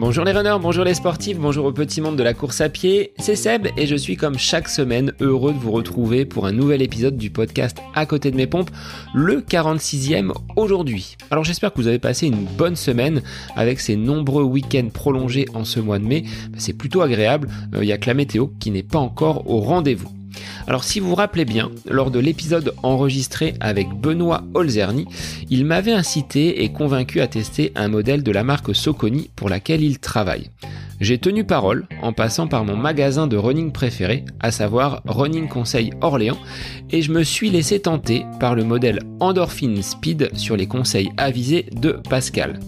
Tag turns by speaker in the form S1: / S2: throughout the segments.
S1: Bonjour les runners, bonjour les sportifs, bonjour au petit monde de la course à pied, c'est Seb et je suis comme chaque semaine heureux de vous retrouver pour un nouvel épisode du podcast À côté de mes pompes, le 46e aujourd'hui. Alors j'espère que vous avez passé une bonne semaine avec ces nombreux week-ends prolongés en ce mois de mai, c'est plutôt agréable, il n'y a que la météo qui n'est pas encore au rendez-vous. Alors si vous vous rappelez bien, lors de l'épisode enregistré avec Benoît Olzerny, il m'avait incité et convaincu à tester un modèle de la marque Soconi pour laquelle il travaille. J'ai tenu parole en passant par mon magasin de running préféré, à savoir Running Conseil Orléans, et je me suis laissé tenter par le modèle Endorphin Speed sur les conseils avisés de Pascal.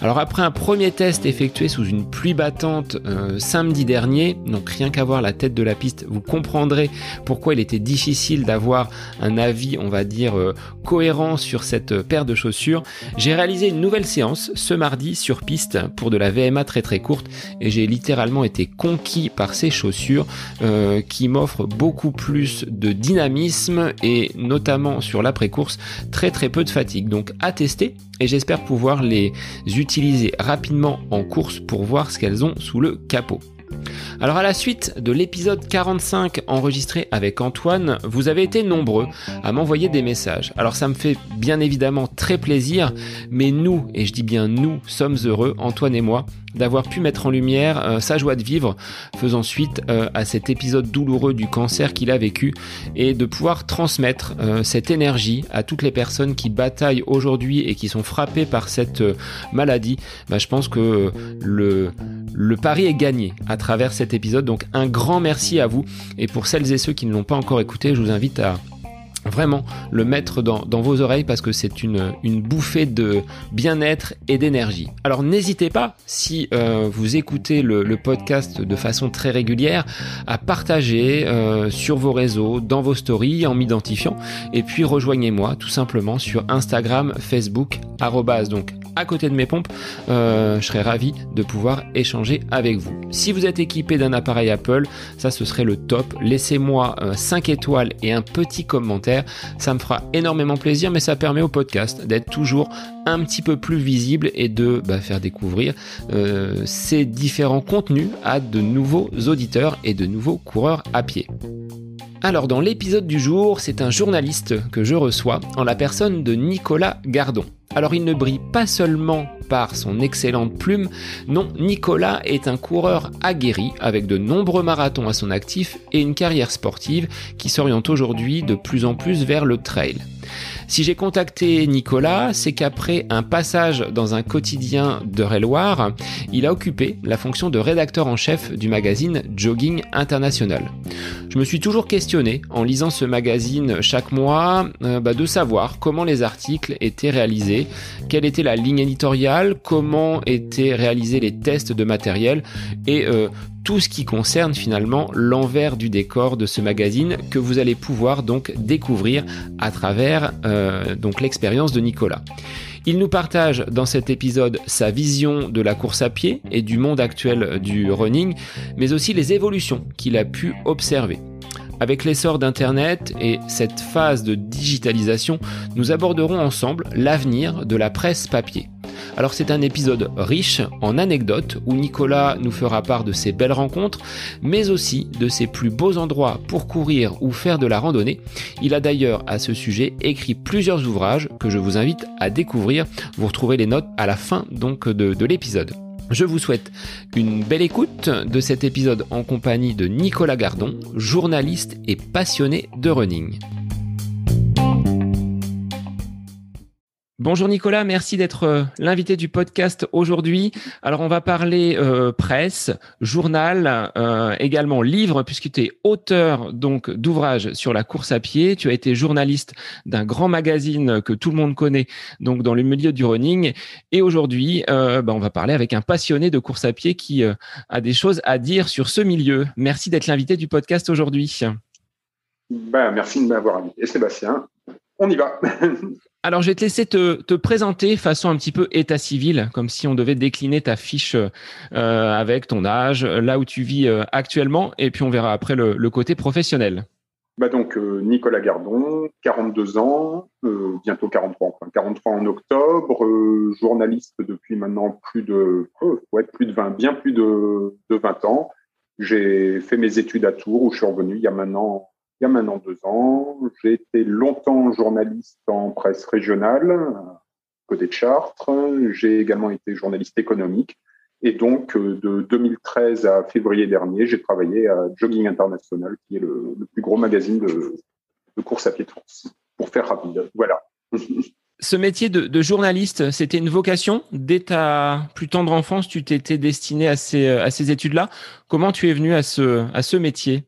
S1: Alors après un premier test effectué sous une pluie battante euh, samedi dernier, donc rien qu'à voir la tête de la piste, vous comprendrez pourquoi il était difficile d'avoir un avis, on va dire, euh, cohérent sur cette paire de chaussures. J'ai réalisé une nouvelle séance ce mardi sur piste pour de la VMA très très courte et j'ai littéralement été conquis par ces chaussures euh, qui m'offrent beaucoup plus de dynamisme et notamment sur l'après-course très très peu de fatigue. Donc à tester et j'espère pouvoir les utiliser rapidement en course pour voir ce qu'elles ont sous le capot. Alors à la suite de l'épisode 45 enregistré avec Antoine, vous avez été nombreux à m'envoyer des messages. Alors ça me fait bien évidemment très plaisir, mais nous, et je dis bien nous, sommes heureux, Antoine et moi, d'avoir pu mettre en lumière euh, sa joie de vivre, faisant suite euh, à cet épisode douloureux du cancer qu'il a vécu, et de pouvoir transmettre euh, cette énergie à toutes les personnes qui bataillent aujourd'hui et qui sont frappées par cette maladie. Bah, je pense que le, le pari est gagné à travers cet épisode. Donc un grand merci à vous. Et pour celles et ceux qui ne l'ont pas encore écouté, je vous invite à vraiment le mettre dans, vos oreilles parce que c'est une, bouffée de bien-être et d'énergie. Alors n'hésitez pas, si euh, vous écoutez le, podcast de façon très régulière, à partager euh, sur vos réseaux, dans vos stories, en m'identifiant, et puis rejoignez-moi tout simplement sur Instagram, Facebook, donc à côté de mes pompes, euh, je serais ravi de pouvoir échanger avec vous. Si vous êtes équipé d'un appareil Apple, ça ce serait le top. Laissez-moi 5 étoiles et un petit commentaire. Ça me fera énormément plaisir, mais ça permet au podcast d'être toujours un petit peu plus visible et de bah, faire découvrir euh, ces différents contenus à de nouveaux auditeurs et de nouveaux coureurs à pied. Alors dans l'épisode du jour, c'est un journaliste que je reçois en la personne de Nicolas Gardon. Alors il ne brille pas seulement par son excellente plume, non, Nicolas est un coureur aguerri avec de nombreux marathons à son actif et une carrière sportive qui s'oriente aujourd'hui de plus en plus vers le trail. Si j'ai contacté Nicolas, c'est qu'après un passage dans un quotidien de Loire, il a occupé la fonction de rédacteur en chef du magazine Jogging International. Je me suis toujours questionné en lisant ce magazine chaque mois euh, bah, de savoir comment les articles étaient réalisés, quelle était la ligne éditoriale, comment étaient réalisés les tests de matériel et euh, tout ce qui concerne finalement l'envers du décor de ce magazine que vous allez pouvoir donc découvrir à travers euh, donc l'expérience de Nicolas. Il nous partage dans cet épisode sa vision de la course à pied et du monde actuel du running, mais aussi les évolutions qu'il a pu observer. Avec l'essor d'Internet et cette phase de digitalisation, nous aborderons ensemble l'avenir de la presse papier. Alors c'est un épisode riche en anecdotes où Nicolas nous fera part de ses belles rencontres, mais aussi de ses plus beaux endroits pour courir ou faire de la randonnée. Il a d'ailleurs à ce sujet écrit plusieurs ouvrages que je vous invite à découvrir. Vous retrouverez les notes à la fin donc de, de l'épisode. Je vous souhaite une belle écoute de cet épisode en compagnie de Nicolas Gardon, journaliste et passionné de running. Bonjour Nicolas, merci d'être euh, l'invité du podcast aujourd'hui. Alors on va parler euh, presse, journal, euh, également livre, puisque tu es auteur donc d'ouvrages sur la course à pied. Tu as été journaliste d'un grand magazine que tout le monde connaît, dans le milieu du running. Et aujourd'hui, bah, on va parler avec un passionné de course à pied qui a des choses à dire sur ce milieu. Merci d'être l'invité du podcast aujourd'hui.
S2: Ben, merci de m'avoir invité, Sébastien. On y va.
S1: Alors, je vais te laisser te, présenter façon un petit peu état civil, comme si on devait décliner ta fiche euh, avec ton âge, là où tu vis euh, actuellement, et puis on verra après le, côté professionnel.
S2: bah donc Nicolas Gardon, 42 ans, bientôt 43, enfin 43 en octobre, journaliste depuis maintenant plus de plus de 20, bien plus de, de 20 ans. J'ai fait mes études à Tours où je suis revenu il y a maintenant il y a maintenant deux ans. J'ai été longtemps journaliste en presse régionale, côté de Chartres. J'ai également été journaliste économique. Et donc, euh, de 2013 à février dernier, j'ai travaillé à Jogging International, qui est le, plus gros magazine de, course à pied de France. Pour faire rapide, voilà.
S1: Ce métier de, journaliste, c'était une vocation? Dès ta plus tendre enfance, tu t'étais destiné à ces, à ces études-là. Comment tu es venu à ce, à ce métier?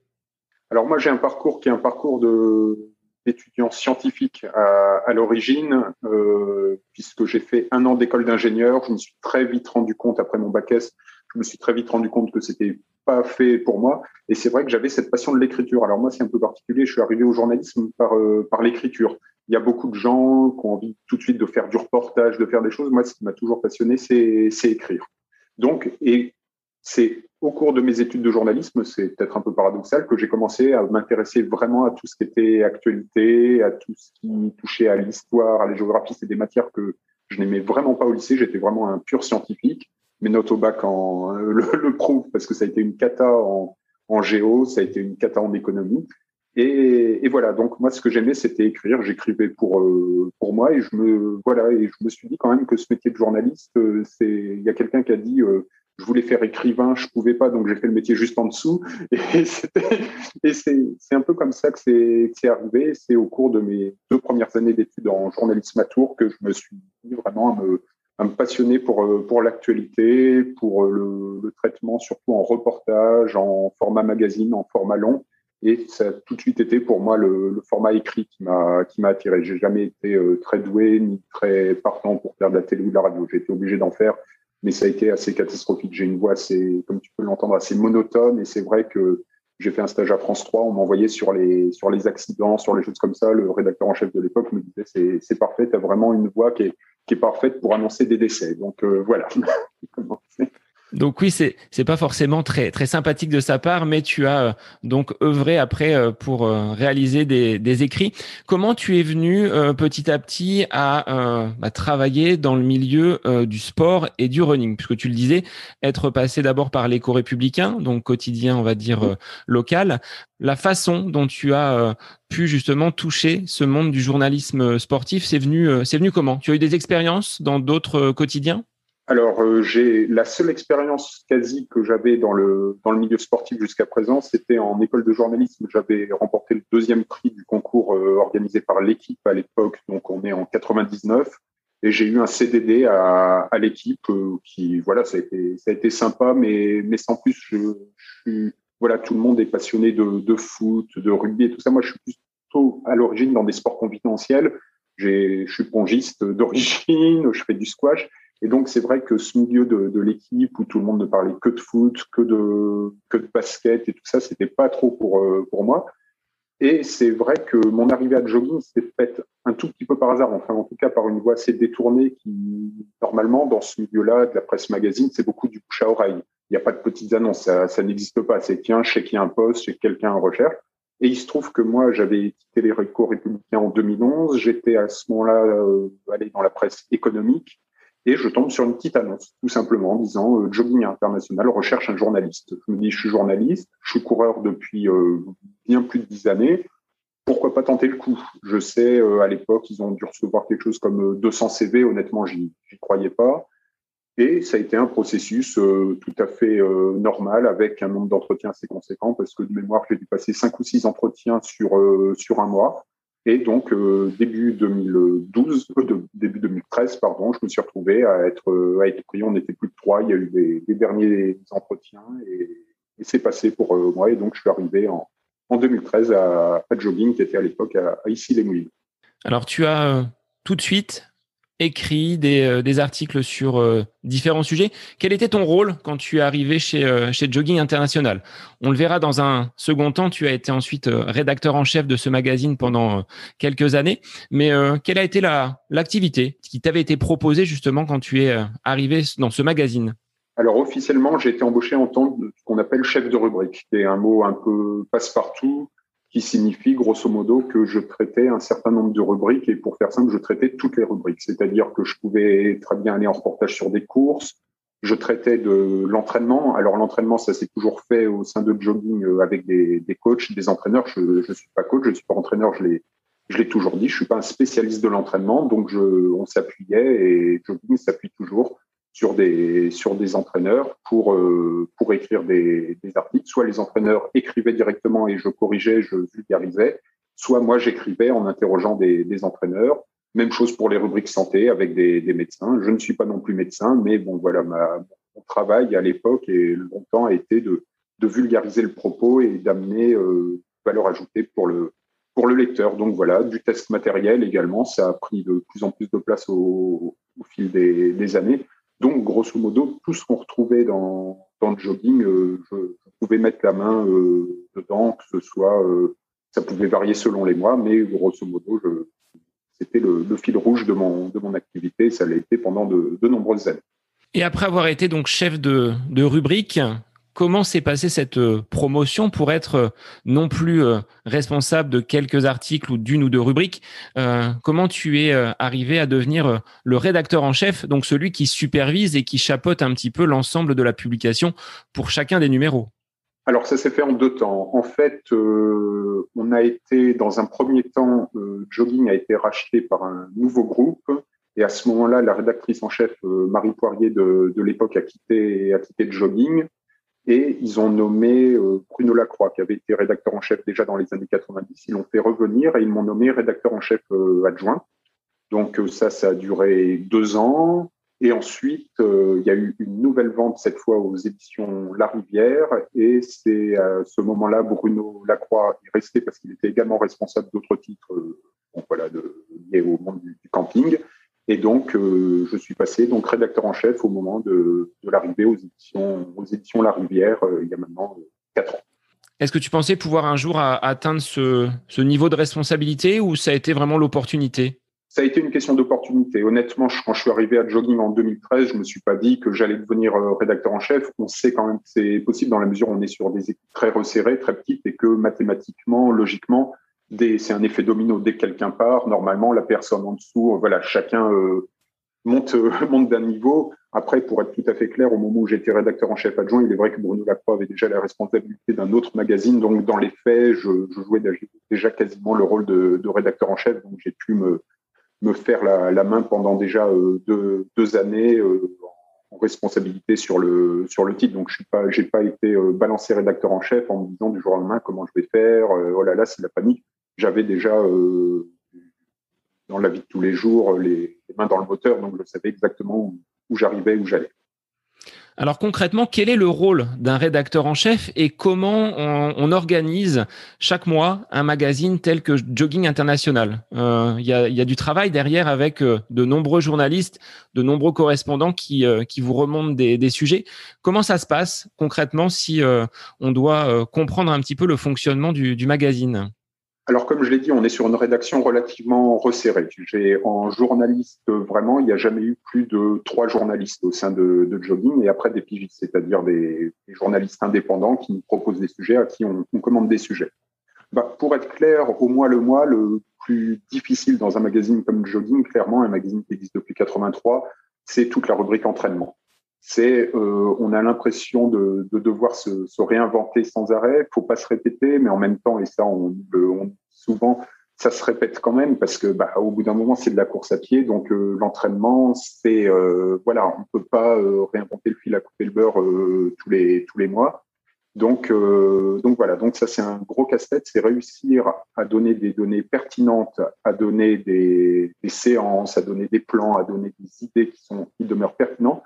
S2: Alors moi, j'ai un parcours qui est un parcours de d'étudiant scientifique à, à l'origine, euh, puisque j'ai fait un an d'école d'ingénieur. Je me suis très vite rendu compte, après mon bac S, je me suis très vite rendu compte que c'était pas fait pour moi. Et c'est vrai que j'avais cette passion de l'écriture. Alors moi, c'est un peu particulier. Je suis arrivé au journalisme par, euh, par l'écriture. Il y a beaucoup de gens qui ont envie tout de suite de faire du reportage, de faire des choses. Moi, ce qui m'a toujours passionné, c'est écrire. Donc, et c'est au cours de mes études de journalisme, c'est peut-être un peu paradoxal, que j'ai commencé à m'intéresser vraiment à tout ce qui était actualité, à tout ce qui touchait à l'histoire, à la géographie. C'est des matières que je n'aimais vraiment pas au lycée. J'étais vraiment un pur scientifique. Mes notes au bac en, le, le prouvent parce que ça a été une cata en, en géo, ça a été une cata en économie. Et, et, voilà, donc moi, ce que j'aimais, c'était écrire. J'écrivais pour euh, pour moi, et je me voilà, et je me suis dit quand même que ce métier de journaliste, euh, c'est il y a quelqu'un qui a dit euh, je voulais faire écrivain, je pouvais pas, donc j'ai fait le métier juste en dessous. Et, c'est un peu comme ça que c'est arrivé. C'est au cours de mes deux premières années d'études en journalisme à Tours que je me suis dit vraiment à me, passionner pour, euh, pour l'actualité, pour le, le, traitement, surtout en reportage, en format magazine, en format long. Et ça a tout de suite été pour moi le, format écrit qui m'a qui m'a attiré. J'ai jamais été euh, très doué ni très partant pour faire de la télé ou de la radio. J'ai été obligé d'en faire mais ça a été assez catastrophique. J'ai une voix assez, comme tu peux l'entendre, assez monotone et c'est vrai que j'ai fait un stage à France 3, on m'envoyait sur les, sur les accidents, sur les choses comme ça. Le rédacteur en chef de l'époque me disait c'est, parfait, tu vraiment une voix qui est, qui est parfaite pour annoncer des décès. Donc euh, voilà.
S1: Donc oui, c'est c'est pas forcément très très sympathique de sa part, mais tu as euh, donc œuvré après euh, pour euh, réaliser des, des écrits. Comment tu es venu petit à petit à bah, travailler dans le milieu du sport et du running, puisque tu le disais, être passé d'abord par l'éco républicain, donc quotidien, on va dire local. La façon dont tu as pu justement toucher ce monde du journalisme sportif, c'est venu c'est venu comment? Tu as eu des expériences dans d'autres quotidiens?
S2: Alors, euh, j'ai la seule expérience quasi que j'avais dans le dans le milieu sportif jusqu'à présent, c'était en école de journalisme. J'avais remporté le deuxième prix du concours euh, organisé par l'équipe à l'époque, donc on est en 99, et j'ai eu un CDD à, à l'équipe euh, qui, voilà, ça a été ça a été sympa, mais mais sans plus, je, voilà, tout le monde est passionné de, de foot, de rugby et tout ça. Moi, je suis plutôt à l'origine dans des sports confidentiels. Je suis pongiste d'origine, je fais du squash. Et donc, c'est vrai que ce milieu de, l'équipe où tout le monde ne parlait que de foot, que de, que de basket et tout ça, c'était pas trop pour, euh, pour moi. Et c'est vrai que mon arrivée à jogging s'est faite un tout petit peu par hasard, enfin, en tout cas, par une voie assez détournée qui, normalement, dans ce milieu-là, de la presse magazine, c'est beaucoup du bouche à oreille. Il n'y a pas de petites annonces, ça, n'existe pas. C'est tiens, y a un poste, chez quelqu'un en recherche. Et il se trouve que moi, j'avais quitté les récords républicains en 2011. J'étais à ce moment-là euh, allé dans la presse économique et je tombe sur une petite annonce, tout simplement, en disant euh, Jogging International recherche un journaliste. Je me dis, je suis journaliste, je suis coureur depuis euh, bien plus de dix années. Pourquoi pas tenter le coup? Je sais, euh, à l'époque, ils ont dû recevoir quelque chose comme 200 CV. Honnêtement, j'y croyais pas. Et ça a été un processus tout à fait normal avec un nombre d'entretiens assez conséquent parce que de mémoire, j'ai dû passer cinq ou six entretiens sur, sur un mois. Et donc, euh, début 2012, euh, début 2013, pardon, je me suis retrouvé à être, euh, à être pris. On n'était plus de trois. Il y a eu des, derniers entretiens et, c'est passé pour moi. Et donc, je suis arrivé en, en 2013 à, à Jogging, qui était à l'époque à, à Issy-les-Moulines.
S1: Alors, tu as tout de suite écrit des, euh, des articles sur euh, différents sujets. Quel était ton rôle quand tu es arrivé chez, euh, chez Jogging International? On le verra dans un second temps. Tu as été ensuite rédacteur en chef de ce magazine pendant quelques années. Mais quelle a été la, l'activité qui t'avait été proposée justement quand tu es arrivé dans ce magazine?
S2: Alors officiellement, j'ai été embauché en tant qu'on appelle chef de rubrique, qui est un mot un peu passe-partout, qui signifie grosso modo que je traitais un certain nombre de rubriques et pour faire simple, je traitais toutes les rubriques. C'est-à-dire que je pouvais très bien aller en reportage sur des courses, je traitais de l'entraînement. Alors l'entraînement, ça s'est toujours fait au sein de jogging avec des, des coachs, des entraîneurs. Je ne suis pas coach, je suis pas entraîneur, je l'ai je l'ai toujours dit, je suis pas un spécialiste de l'entraînement, donc je, on s'appuyait et jogging s'appuie toujours sur des sur des entraîneurs pour euh, pour écrire des, des, articles. Soit les entraîneurs écrivaient directement et je corrigeais, je vulgarisais, soit moi j'écrivais en interrogeant des, des, entraîneurs. Même chose pour les rubriques santé avec des, des, médecins. Je ne suis pas non plus médecin, mais bon voilà, ma, mon travail à l'époque et longtemps a été de de vulgariser le propos et d'amener euh, valeur ajoutée pour le pour le lecteur. Donc voilà, du test matériel également, ça a pris de plus en plus de place au, au fil des, des années. Donc, grosso modo, tout ce qu'on retrouvait dans, dans le jogging, euh, je, pouvais mettre la main euh, dedans, que ce soit, euh, ça pouvait varier selon les mois, mais grosso modo, c'était le, fil rouge de mon, de mon activité. Ça l'a été pendant de, de nombreuses années.
S1: Et après avoir été donc chef de, de rubrique, comment s'est passée cette euh, promotion pour être euh, non plus euh, responsable de quelques articles ou d'une ou deux rubriques Comment tu es arrivé à devenir le rédacteur en chef, donc celui qui supervise et qui chapeaute un petit peu l'ensemble de la publication pour chacun des numéros?
S2: Alors ça s'est fait en deux temps. En fait, on a été dans un premier temps, Jogging a été racheté par un nouveau groupe et à ce moment-là, la rédactrice en chef Marie Poirier de, l'époque a quitté a quitté Jogging et ils ont nommé euh, Bruno Lacroix, qui avait été rédacteur en chef déjà dans les années 90. Ils l'ont fait revenir et ils m'ont nommé rédacteur en chef euh, adjoint. Donc euh, ça, ça a duré deux ans. Et ensuite, il y a eu une nouvelle vente, cette fois aux éditions La Rivière. Et c'est à ce moment-là, Bruno Lacroix est resté parce qu'il était également responsable d'autres titres donc voilà, liés au monde du camping. Et donc, euh, je suis passé donc rédacteur en chef au moment de, de l'arrivée aux éditions, aux éditions La Rivière, euh, il y a maintenant euh, quatre ans.
S1: Est-ce que tu pensais pouvoir un jour atteindre ce, ce, niveau de responsabilité ou ça a été vraiment l'opportunité?
S2: Ça a été une question d'opportunité. Honnêtement, quand je suis arrivé à Jogging en 2013, je me suis pas dit que j'allais devenir rédacteur en chef. On sait quand même que c'est possible dans la mesure où on est sur des équipes très resserrées, très petites et que mathématiquement, logiquement, c'est un effet domino. Dès que quelqu'un part, normalement, la personne en dessous, euh, voilà, chacun euh, monte, euh, monte d'un niveau. Après, pour être tout à fait clair, au moment où j'étais rédacteur en chef adjoint, il est vrai que Bruno Lacroix avait déjà la responsabilité d'un autre magazine. Donc, dans les faits, je, jouais déjà quasiment le rôle de, rédacteur en chef. Donc, j'ai pu me, me faire la, main pendant déjà deux, deux années en responsabilité sur le sur le titre. Donc je suis pas pas été balancé rédacteur en chef en me disant du jour au lendemain comment je vais faire. oh là là, c'est la panique j'avais déjà euh, dans la vie de tous les jours les, mains dans le moteur, donc je savais exactement où, j'arrivais, où j'allais.
S1: Alors concrètement, quel est le rôle d'un rédacteur en chef et comment on, organise chaque mois un magazine tel que Jogging International? Euh, Il y, a, du travail derrière avec euh, de nombreux journalistes, de nombreux correspondants qui, qui vous remontent des, sujets. Comment ça se passe concrètement si on doit comprendre un petit peu le fonctionnement du magazine?
S2: Alors, comme je l'ai dit, on est sur une rédaction relativement resserrée. J'ai en journaliste, vraiment, il n'y a jamais eu plus de trois journalistes au sein de, Jogging et après des pigistes, c'est-à-dire des, journalistes indépendants qui nous proposent des sujets, à qui on, commande des sujets. Bah, pour être clair, au mois le mois, le plus difficile dans un magazine comme Jogging, clairement, un magazine qui existe depuis 83, c'est toute la rubrique entraînement c'est euh, on a l'impression de, de devoir se, réinventer sans arrêt. Faut pas se répéter, mais en même temps, et ça, on, on souvent, ça se répète quand même parce que bah, au bout d'un moment, c'est de la course à pied. Donc euh, l'entraînement, c'est euh, voilà, on peut pas euh, réinventer le fil à couper le beurre euh, tous les tous les mois. Donc donc voilà, donc ça c'est un gros casse-tête, c'est réussir à donner des données pertinentes, à donner des, séances, à donner des plans, à donner des idées qui sont qui demeurent pertinents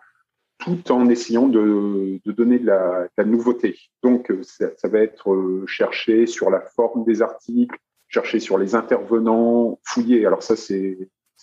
S2: tout en essayant de, de donner de la, nouveauté. Donc, ça, ça, va être chercher sur la forme des articles, chercher sur les intervenants, fouiller. Alors ça, c'est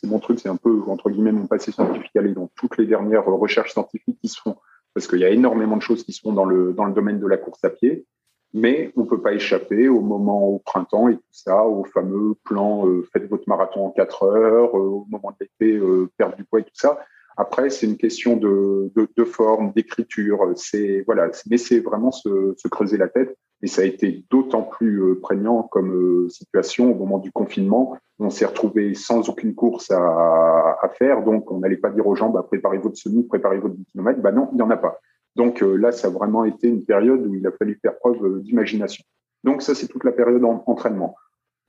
S2: mon truc, c'est un peu, entre guillemets, mon passé scientifique, aller dans toutes les dernières recherches scientifiques qui se font, parce qu'il y a énormément de choses qui se font dans le, dans le domaine de la course à pied, mais on peut pas échapper au moment au printemps et tout ça, au fameux plan euh, faites votre marathon en quatre heures, euh, au moment de l'été, euh, perdre du poids et tout ça. Après, c'est une question de, de, forme, d'écriture. C'est voilà, mais c'est vraiment se, creuser la tête. Et ça a été d'autant plus prégnant comme situation au moment du confinement. On s'est retrouvé sans aucune course à, faire, donc on n'allait pas dire aux gens bah, préparez votre semi, préparez votre 10 km. Bah non, il n'y en a pas. Donc là, ça a vraiment été une période où il a fallu faire preuve d'imagination. Donc ça, c'est toute la période d'entraînement.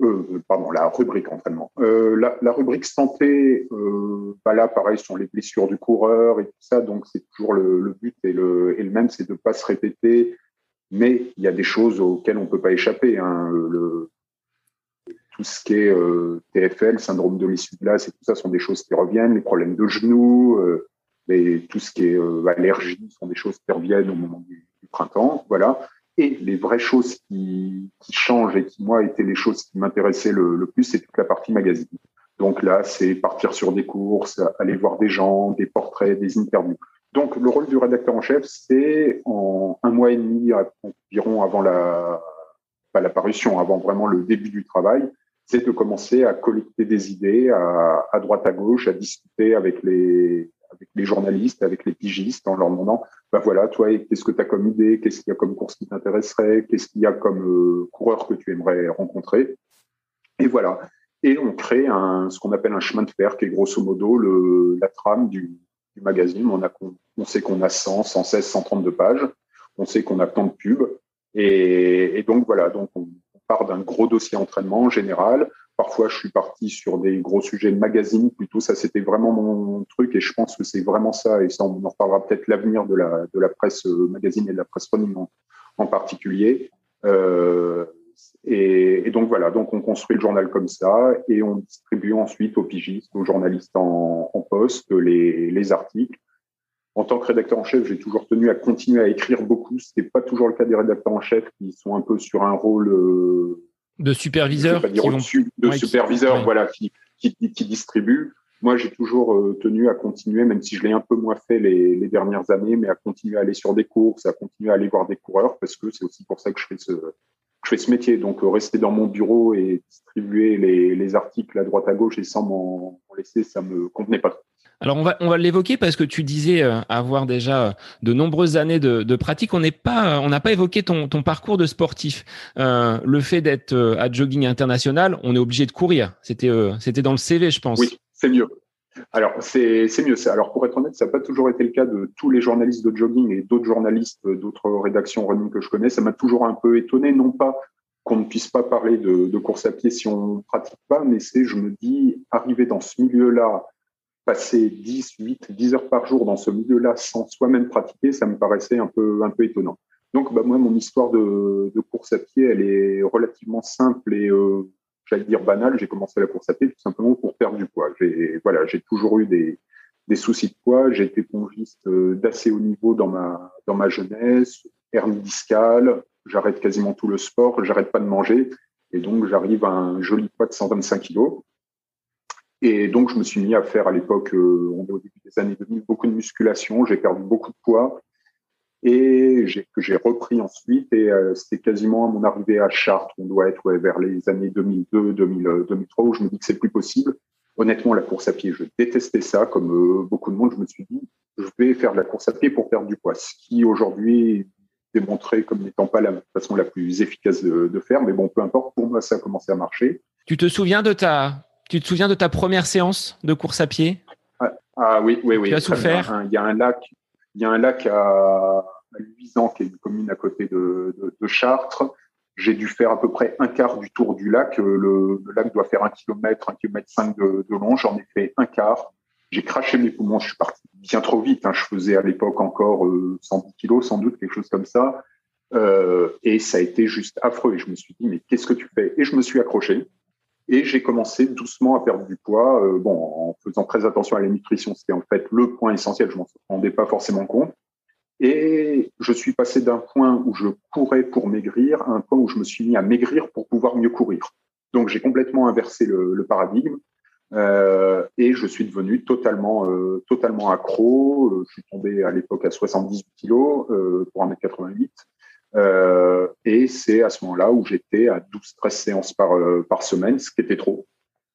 S2: Euh, pardon, la rubrique entraînement. Euh, la, rubrique santé, euh, bah là, pareil, sont les blessures du coureur et tout ça. Donc, c'est toujours le, le, but et le, et le même, c'est de ne pas se répéter. Mais il y a des choses auxquelles on ne peut pas échapper. Hein. Tout ce qui est euh, TFL, syndrome de l'issue de glace et tout ça sont des choses qui reviennent. Les problèmes de genoux, euh, et tout ce qui est euh, allergie sont des choses qui reviennent au moment du, printemps. Voilà. Et les vraies choses qui, changent et qui, moi, étaient les choses qui m'intéressaient le, plus, c'est toute la partie magazine. Donc là, c'est partir sur des courses, aller voir des gens, des portraits, des interviews. Donc le rôle du rédacteur en chef, c'est en un mois et demi environ avant la, pas la parution, avant vraiment le début du travail, c'est de commencer à collecter des idées à, à droite à gauche, à discuter avec les, avec les journalistes, avec les pigistes, en leur demandant, bah voilà, toi, qu'est-ce que tu as comme idée, qu'est-ce qu'il y a comme course qui t'intéresserait, qu'est-ce qu'il y a comme euh, coureur que tu aimerais rencontrer? Et voilà. Et on crée un, ce qu'on appelle un chemin de fer, qui est grosso modo le, la trame du, magazine. On, a, on sait qu'on a 100, 116, 132 pages. On sait qu'on a tant de pubs. Et, donc voilà, donc on, part d'un gros dossier entraînement général Parfois, je suis parti sur des gros sujets de magazine. Plutôt, ça, c'était vraiment mon truc. Et je pense que c'est vraiment ça. Et ça, on en reparlera peut-être l'avenir de la, de la presse euh, magazine et de la presse running en, en particulier. Euh, et, et, donc voilà, donc on construit le journal comme ça et on distribue ensuite aux pigistes, aux journalistes en, en poste les, les articles. En tant que rédacteur en chef, j'ai toujours tenu à continuer à écrire beaucoup. Ce n'est pas toujours le cas des rédacteurs en chef qui sont un peu sur un rôle euh,
S1: de superviseurs
S2: qui vont... de ouais, superviseurs qui... voilà qui, qui, qui distribuent moi j'ai toujours euh, tenu à continuer même si je l'ai un peu moins fait les, les, dernières années mais à continuer à aller sur des courses à continuer à aller voir des coureurs parce que c'est aussi pour ça que je fais ce je fais ce métier donc euh, rester dans mon bureau et distribuer les, les articles à droite à gauche et sans m'en laisser ça me convenait pas
S1: alors on va on va l'évoquer parce que tu disais euh, avoir déjà de nombreuses années de, de pratique. On n'est pas on n'a pas évoqué ton, ton parcours de sportif. Euh, le fait d'être euh, à jogging international, on est obligé de courir. C'était euh, c'était dans le CV, je pense.
S2: Oui, c'est mieux. Alors c'est mieux. Alors pour être honnête, ça n'a pas toujours été le cas de tous les journalistes de jogging et d'autres journalistes d'autres rédactions running que je connais. Ça m'a toujours un peu étonné, non pas qu'on ne puisse pas parler de, course à pied si on ne pratique pas, mais c'est je me dis arriver dans ce milieu-là passer 10, 8, 10 heures par jour dans ce milieu-là sans soi-même pratiquer, ça me paraissait un peu, un peu étonnant. Donc, bah, moi, mon histoire de, de, course à pied, elle est relativement simple et, euh, j'allais dire banale. J'ai commencé la course à pied tout simplement pour perdre du poids. J'ai, voilà, j'ai toujours eu des, des soucis de poids. J'ai été pongiste euh, d'assez haut niveau dans ma, dans ma jeunesse, hernie discale. J'arrête quasiment tout le sport. J'arrête pas de manger. Et donc, j'arrive à un joli poids de 125 kilos. Et donc, je me suis mis à faire à l'époque, euh, on est au début des années 2000, beaucoup de musculation. J'ai perdu beaucoup de poids et que j'ai repris ensuite. Et euh, c'était quasiment à mon arrivée à Chartres, on doit être ouais, vers les années 2002, 2000, 2003, où je me dis que c'est plus possible. Honnêtement, la course à pied, je détestais ça. Comme euh, beaucoup de monde, je me suis dit, je vais faire de la course à pied pour perdre du poids. Ce qui aujourd'hui est démontré comme n'étant pas la façon la plus efficace de, de faire. Mais bon, peu importe, pour moi, ça a commencé à marcher.
S1: Tu te souviens de ta tu te souviens de ta première séance de course à pied?
S2: Ah, ah, oui, oui, oui.
S1: Tu as souffert?
S2: Il y a un lac, il y a un lac à, à Luisan, qui est une commune à côté de, de, Chartres. J'ai dû faire à peu près un quart du tour du lac. Euh, le, lac doit faire un kilomètre, un kilomètre cinq de, long. J'en ai fait un quart. J'ai craché mes poumons. Je suis parti bien trop vite. Hein. Je faisais à l'époque encore euh, 110 kilos, sans doute, quelque chose comme ça. Euh, et ça a été juste affreux. Et je me suis dit, mais qu'est-ce que tu fais? Et je me suis accroché. Et j'ai commencé doucement à perdre du poids, euh, bon, en faisant très attention à la nutrition. C'était en fait le point essentiel. Je m'en rendais pas forcément compte. Et je suis passé d'un point où je courais pour maigrir à un point où je me suis mis à maigrir pour pouvoir mieux courir. Donc j'ai complètement inversé le, paradigme euh, et je suis devenu totalement, euh, totalement accro. Je suis tombé à l'époque à 78 kilos pour 1m88. Euh, et c'est à ce moment-là où j'étais à 12-13 séances par, euh, par semaine, ce qui était trop.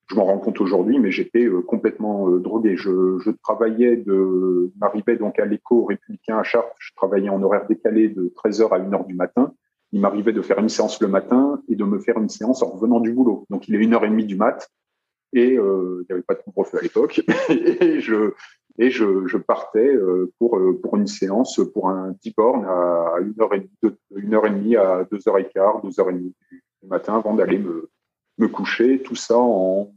S2: Je m'en rends compte aujourd'hui, mais j'étais euh, complètement drogué. Je, travaillais de, m'arrivais donc à l'écho républicain à Chartres. Je travaillais en horaire décalé de 13h à 1h du matin. il m'arrivait de faire une séance le matin et de me faire une séance en revenant du boulot. Donc il est une heure et demie du mat et il n'y avait pas de couvre-feu à l'époque et je et je, je partais euh, pour pour une séance pour un 10 bornes à une heure et demie, une heure et demie à deux heures et quart, deux heures et demie du matin avant d'aller me me coucher. Tout ça en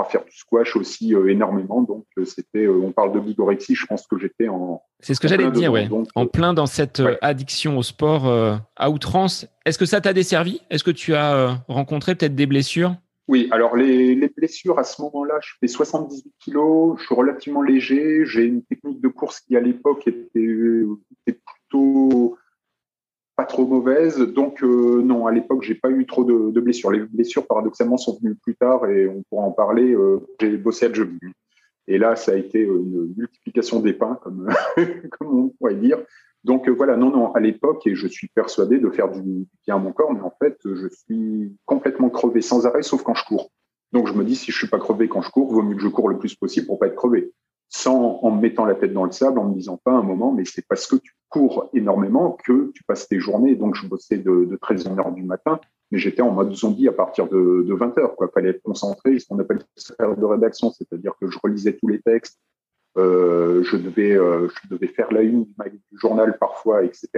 S2: à faire du squash aussi euh, énormément. Donc, euh, c'était, euh, on parle de bigorexie, je pense que j'étais en.
S1: C'est ce que j'allais te dire, ouais. en plein dans cette addiction au sport à outrance. Est-ce que ça t'a desservi? Est-ce que tu as rencontré peut-être des blessures?
S2: Oui, alors les, les, blessures à ce moment-là, je fais 78 kilos, je suis relativement léger, j'ai une technique de course qui à l'époque était, plutôt pas trop mauvaise. Donc euh, non, à l'époque, j'ai pas eu trop de, blessures. Les blessures, paradoxalement, sont venues plus tard et on pourra en parler. Euh, j'ai bossé à jogging. Et là, ça a été une multiplication des pains, comme on pourrait dire. Donc euh, voilà, non, non, à l'époque, et je suis persuadé de faire du bien à mon corps, mais en fait, je suis complètement crevé sans arrêt, sauf quand je cours. Donc je me dis, si je suis pas crevé quand je cours, vaut mieux que je cours le plus possible pour pas être crevé sans en me mettant la tête dans le sable, en me disant pas un moment, mais c'est parce que tu cours énormément que tu passes tes journées. Donc, je bossais de, de 13 h du matin, mais j'étais en mode zombie à partir de, de 20 h Quoi, fallait être concentré, ce qu'on appelle faire de rédaction, c'est-à-dire que je relisais tous les textes, euh, je devais, euh, je devais faire la une du, journal parfois, etc.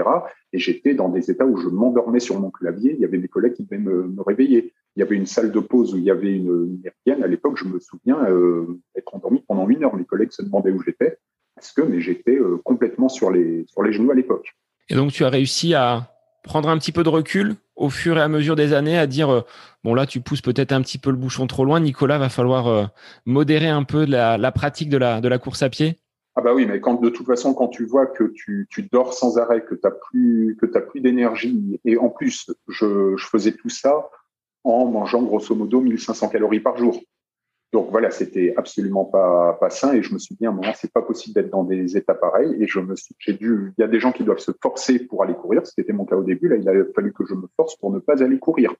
S2: Et j'étais dans des états où je m'endormais sur mon clavier. Il y avait mes collègues qui devaient me, réveiller. Il y avait une salle de pause où il y avait une, une À l'époque, je me souviens euh, être endormi pendant une heure. Mes collègues se demandaient où j'étais parce que mais j'étais complètement sur les sur les genoux à l'époque.
S1: Et donc, tu as réussi à prendre un petit peu de recul au fur et à mesure des années à dire euh, bon là tu pousses peut-être un petit peu le bouchon trop loin. Nicolas va falloir euh, modérer un peu la, pratique de la course à pied.
S2: Ah bah oui mais de toute façon quand tu vois que tu, dors sans arrêt que tu plus que tu plus d'énergie et en plus je, je faisais tout ça en mangeant grosso modo 1500 calories par jour donc voilà, c'était absolument pas, pas sain et je me suis dit à un moment, c'est pas possible d'être dans des états pareils et je me suis, j'ai dû, il y a des gens qui doivent se forcer pour aller courir, ce qui était mon cas au début. Là, il a fallu que je me force pour ne pas aller courir.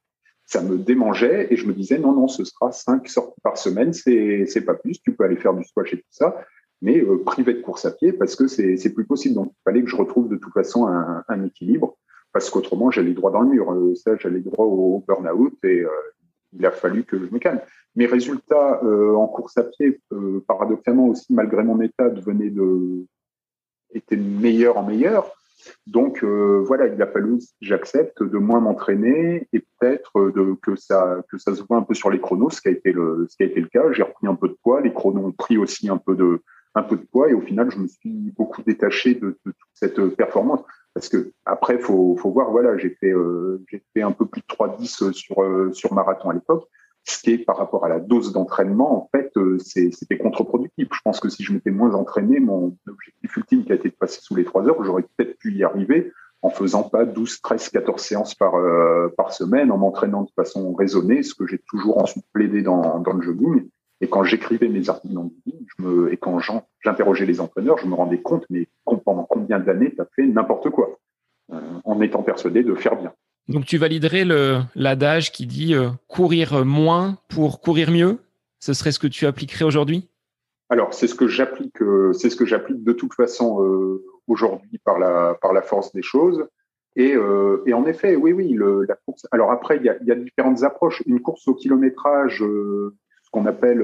S2: Ça me démangeait et je me disais non, non, ce sera cinq sorties par semaine, c'est, c'est pas plus. Tu peux aller faire du squash et tout ça, mais euh, privé de course à pied parce que c'est, c'est plus possible. Donc il fallait que je retrouve de toute façon un, un équilibre parce qu'autrement j'allais droit dans le mur. Euh, ça, j'allais droit au, burn-out et euh, il a fallu que je me calme. Mes résultats euh, en course à pied, euh, paradoxalement aussi, malgré mon état, devenaient de étaient meilleurs en meilleur. Donc euh, voilà, il a fallu j'accepte de moins m'entraîner et peut-être que ça que ça se voit un peu sur les chronos, ce qui a été le ce qui a été le cas. J'ai repris un peu de poids, les chronos ont pris aussi un peu de un peu de poids et au final je me suis beaucoup détaché de, de toute cette performance parce que après faut faut voir voilà j'ai fait fait un peu plus de 3,10 sur sur marathon à l'époque ce qui est par rapport à la dose d'entraînement, en fait, euh, c'était contre-productif. Je pense que si je m'étais moins entraîné, mon objectif ultime qui a été de passer sous les trois heures, j'aurais peut-être pu y arriver en faisant pas 12, 13, 14 séances par, euh, par semaine, en m'entraînant de façon raisonnée, ce que j'ai toujours ensuite plaidé dans, dans le jogging. Et quand j'écrivais mes articles dans le je me, et quand j'interrogeais les entraîneurs, je me rendais compte, mais pendant combien d'années tu as fait n'importe quoi, euh, en étant persuadé de faire bien.
S1: Donc tu validerais l'adage qui dit euh, courir moins pour courir mieux? Ce serait ce que tu appliquerais aujourd'hui?
S2: Alors c'est ce que j'applique, euh, c'est ce que j'applique de toute façon aujourd'hui par la par la force des choses. Et, et en effet, oui, oui, le, la course. Alors après, il y a, y a, différentes approches. Une course au kilométrage, qu'on appelle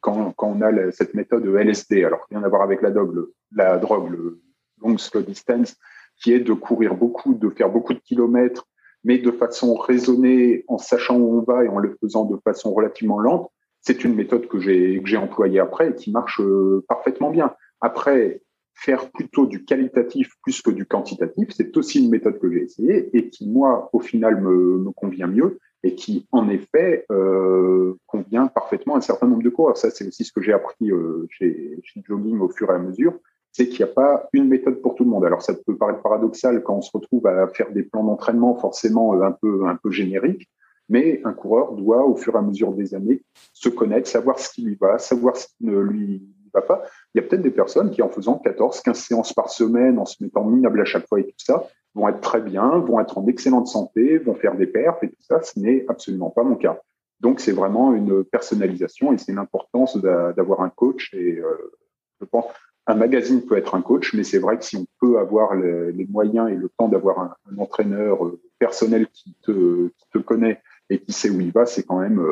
S2: quand, quand on a cette méthode LSD. Alors rien à voir avec la drogue, la drogue, le long slow distance, qui est de courir beaucoup, de faire beaucoup de kilomètres mais de façon raisonnée, en sachant où on va et en le faisant de façon relativement lente, c'est une méthode que j'ai que employée après et qui marche euh, parfaitement bien. Après, faire plutôt du qualitatif plus que du quantitatif, c'est aussi une méthode que j'ai essayée et qui moi au final me convient mieux et qui en effet euh, convient parfaitement à un certain nombre de coureurs. Ça c'est aussi ce que j'ai appris euh, chez, Jogging au fur et à mesure c'est qu'il n'y a pas une méthode pour tout le monde. Alors ça peut paraître paradoxal quand on se retrouve à faire des plans d'entraînement forcément euh, un peu un peu génériques, mais un coureur doit au fur et à mesure des années se connaître, savoir ce qui lui va, savoir ce qui ne lui va pas. Il y a peut-être des personnes qui en faisant 14, 15 séances par semaine, en se mettant minable à chaque fois et tout ça, vont être très bien, vont être en excellente santé, vont faire des perfs et tout ça. Ce n'est absolument pas mon cas. Donc c'est vraiment une personnalisation et c'est l'importance d'avoir un coach et euh, je pense un magazine peut être un coach, mais c'est vrai que si on peut avoir les moyens et le temps d'avoir un, entraîneur euh, personnel qui te, connaît et qui sait où il va, c'est quand même,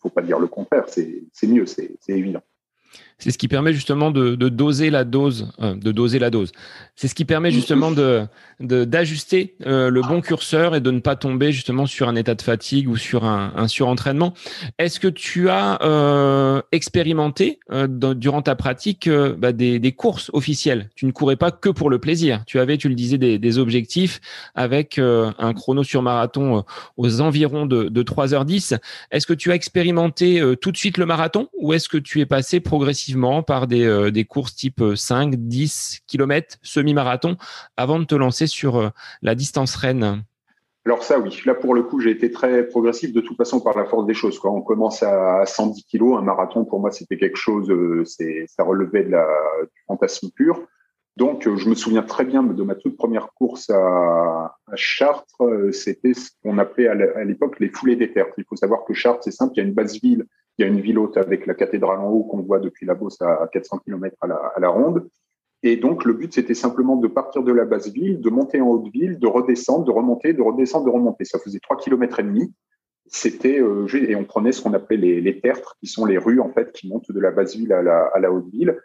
S2: faut pas dire le contraire, c'est mieux, c'est évident.
S1: C'est ce qui permet justement de, doser la dose, euh, de doser la dose. C'est ce qui permet justement de d'ajuster euh, le bon curseur et de ne pas tomber justement sur un état de fatigue ou sur un, surentraînement. Est-ce que tu as euh, expérimenté durant ta pratique bah, des, courses officielles? Tu ne courais pas que pour le plaisir. Tu avais, tu le disais, des, objectifs avec un chrono sur marathon aux environs de, de 3h10. Est-ce que tu as expérimenté tout de suite le marathon ou est-ce que tu es passé progressivement par des, euh, des courses type 5, 10 km, semi-marathon, avant de te lancer sur euh, la distance Rennes
S2: alors ça, oui. Là, pour le coup, j'ai été très progressif de toute façon par la force des choses. Quand on commence à 110 kg, un marathon, pour moi, c'était quelque chose, euh, c'est, ça relevait de la, du fantasme pur. Donc, je me souviens très bien de ma toute première course à Chartres. C'était ce qu'on appelait à l'époque les foulées des terres. Il faut savoir que Chartres, c'est simple, il y a une base ville il y a une ville haute avec la cathédrale en haut qu'on voit depuis la Beauce à 400 km à la, ronde. Et donc, le but, c'était simplement de partir de la basse ville, de monter en haute ville, de redescendre, de remonter, de redescendre, de remonter. Ça faisait 3 km et demi. C'était, euh, et on prenait ce qu'on appelait les, les, tertres, qui sont les rues, en fait, qui montent de la basse ville à la, haute ville.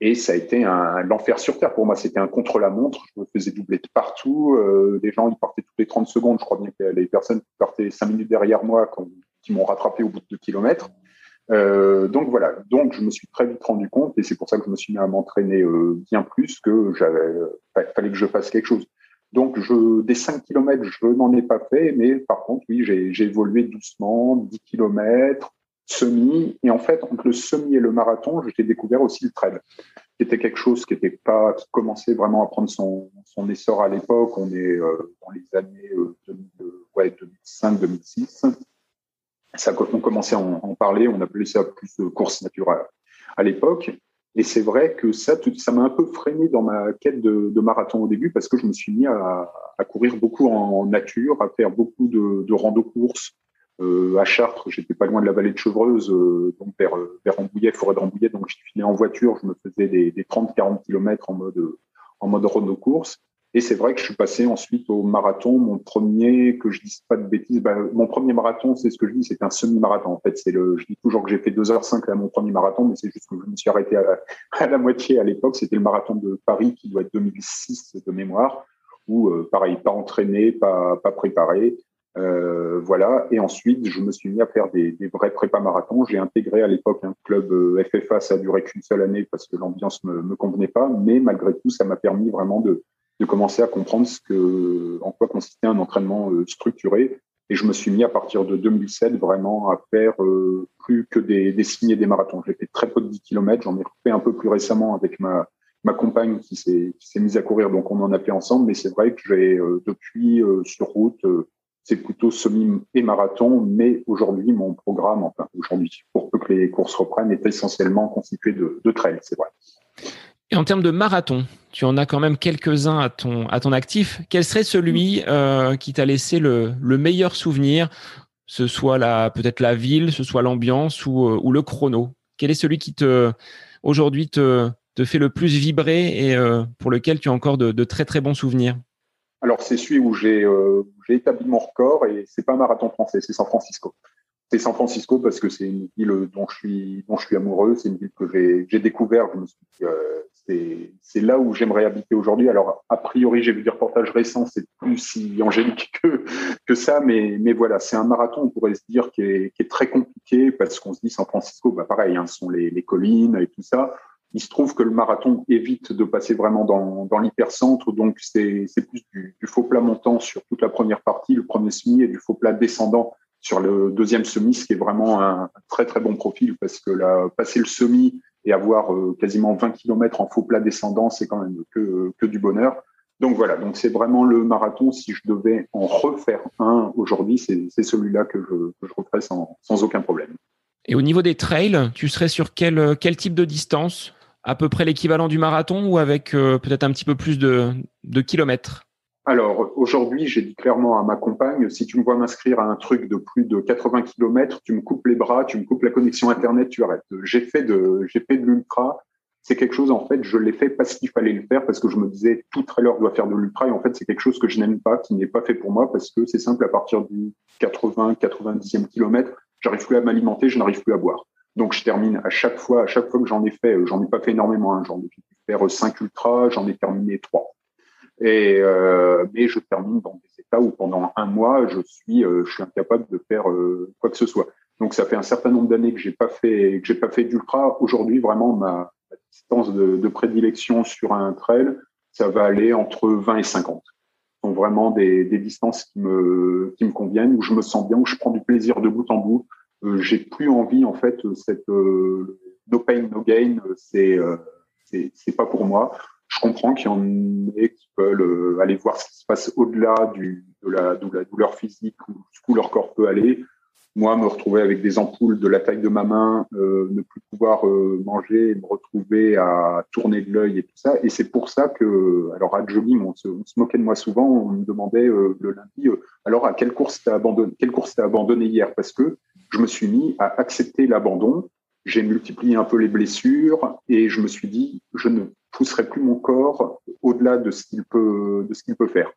S2: Et ça a été un, l'enfer sur terre pour moi. C'était un contre-la-montre. Je me faisais doubler de partout. Euh, des gens, ils partaient toutes les 30 secondes. Je crois bien a les personnes partaient 5 minutes derrière moi, quand, m'ont rattrapé au bout de 2 kilomètres. Euh, donc voilà, donc je me suis très vite rendu compte, et c'est pour ça que je me suis mis à m'entraîner euh, bien plus, que j'avais, fallait que je fasse quelque chose. Donc je, des 5 km, je n'en ai pas fait, mais par contre, oui, j'ai évolué doucement, 10 km, semi, et en fait, entre le semi et le marathon, j'ai découvert aussi le trail, qui était quelque chose qui était pas, qui commençait vraiment à prendre son, son essor à l'époque. On est euh, dans les années euh, 2005-2006 ça, quand on commençait à en, parler, on appelait ça plus course naturelle à l'époque. Et c'est vrai que ça, ça m'a un peu freiné dans ma quête de, marathon au début parce que je me suis mis à, courir beaucoup en, nature, à faire beaucoup de, de rando-courses. Euh, à Chartres, j'étais pas loin de la vallée de Chevreuse, euh, donc vers, vers Rambouillet, forêt de Rambouillet. Donc, je filais en voiture, je me faisais des, des 30-40 km en mode, en mode rando-course. Et c'est vrai que je suis passé ensuite au marathon. Mon premier, que je dise pas de bêtises, bah, mon premier marathon, c'est ce que je dis, c'est un semi-marathon. En fait, c'est le, je dis toujours que j'ai fait 2h05 à mon premier marathon, mais c'est juste que je me suis arrêté à la, moitié à l'époque. C'était le marathon de Paris qui doit être 2006 de mémoire, où euh, pareil, pas entraîné, pas, préparé. Euh, voilà. Et ensuite, je me suis mis à faire des, des vrais prépas marathons. J'ai intégré à l'époque un club euh, FFA. Ça a duré qu'une seule année parce que l'ambiance me, me convenait pas, mais malgré tout, ça m'a permis vraiment de, de commencer à comprendre ce que, en quoi consistait un entraînement euh, structuré. Et je me suis mis à partir de 2007 vraiment à faire euh, plus que des, des signes et des marathons. J'ai fait très peu de 10 km, j'en ai fait un peu plus récemment avec ma, ma compagne qui s'est, mise à courir, donc on en a fait ensemble. Mais c'est vrai que j'ai euh, depuis sur route, c'est plutôt semi et marathon. Mais aujourd'hui, mon programme, enfin aujourd'hui, pour peu que les courses reprennent, est essentiellement constitué de, de trails, c'est vrai.
S1: Et en termes de marathon, tu en as quand même quelques-uns à ton, à ton actif. Quel serait celui euh, qui t'a laissé le, le, meilleur souvenir, ce soit peut-être la ville, ce soit l'ambiance ou, euh, ou, le chrono Quel est celui qui te, aujourd'hui te, te fait le plus vibrer et euh, pour lequel tu as encore de, de, très très bons souvenirs?
S2: Alors c'est celui où j'ai établi mon record et c'est pas un marathon français, c'est San Francisco. C'est San Francisco parce que c'est une ville dont je suis, dont je suis amoureux. C'est une ville que j'ai découvert. Suis euh, c'est là où j'aimerais habiter aujourd'hui. Alors, a priori, j'ai vu des reportages récents, c'est plus si angélique que, ça, mais, voilà, c'est un marathon, on pourrait se dire, qui est, très compliqué parce qu'on se dit San Francisco, bah pareil, hein, ce sont les, les collines et tout ça. Il se trouve que le marathon évite de passer vraiment dans, dans l'hypercentre, donc c'est plus du, du, faux plat montant sur toute la première partie, le premier semi, et du faux plat descendant sur le deuxième semi, ce qui est vraiment un, très très bon profil parce que là, passer le semi et avoir euh, quasiment 20 km en faux plat descendant, c'est quand même que, que du bonheur. Donc voilà, donc c'est vraiment le marathon. Si je devais en refaire un aujourd'hui, c'est celui-là que je, je referais sans, sans, aucun problème.
S1: Et au niveau des trails, tu serais sur quel, quel type de distance? À peu près l'équivalent du marathon ou avec euh, peut-être un petit peu plus de, de kilomètres?
S2: Alors aujourd'hui, j'ai dit clairement à ma compagne, si tu me vois m'inscrire à un truc de plus de 80 km, tu me coupes les bras, tu me coupes la connexion internet, tu arrêtes. J'ai fait de, j'ai fait de l'ultra. c'est quelque chose, en fait, je l'ai fait parce qu'il fallait le faire, parce que je me disais, tout trailer doit faire de l'ultra. Et en fait, c'est quelque chose que je n'aime pas, qui n'est pas fait pour moi, parce que c'est simple, à partir du 80, 90e kilomètre, j'arrive plus à m'alimenter, je n'arrive plus à boire. Donc, je termine à chaque fois, à chaque fois que j'en ai fait, euh, j'en ai pas fait énormément, hein, j'en ai faire 5 ultras, j'en ai terminé 3. Et, euh, mais je termine dans des états où pendant un mois, je suis, euh, je suis incapable de faire euh, quoi que ce soit. Donc, ça fait un certain nombre d'années que j'ai pas fait, que j'ai pas fait d'ultra. Aujourd'hui, vraiment, ma, distance de, de, prédilection sur un trail, ça va aller entre 20 et 50. Ce sont vraiment des, des, distances qui me, qui me conviennent, où je me sens bien, où je prends du plaisir de bout en bout. Euh, j'ai plus envie, en fait, cette euh, no pain, no gain, c'est, euh, c'est pas pour moi. Je comprends qu'il y en ait qui veulent euh, aller voir ce qui se passe au-delà de, la, douleur physique, où leur corps peut aller moi, me retrouver avec des ampoules de la taille de ma main, euh, ne plus pouvoir euh, manger, me retrouver à tourner de l'œil et tout ça. Et c'est pour ça que, alors à jogging, on se, moquait de moi souvent, on me demandait le lundi, alors à quelle course t'as abandonné, quelle course t'as abandonné hier? Parce que je me suis mis à accepter l'abandon. J'ai multiplié un peu les blessures et je me suis dit, je ne pousserai plus mon corps au-delà de ce qu'il peut, de ce qu'il peut faire.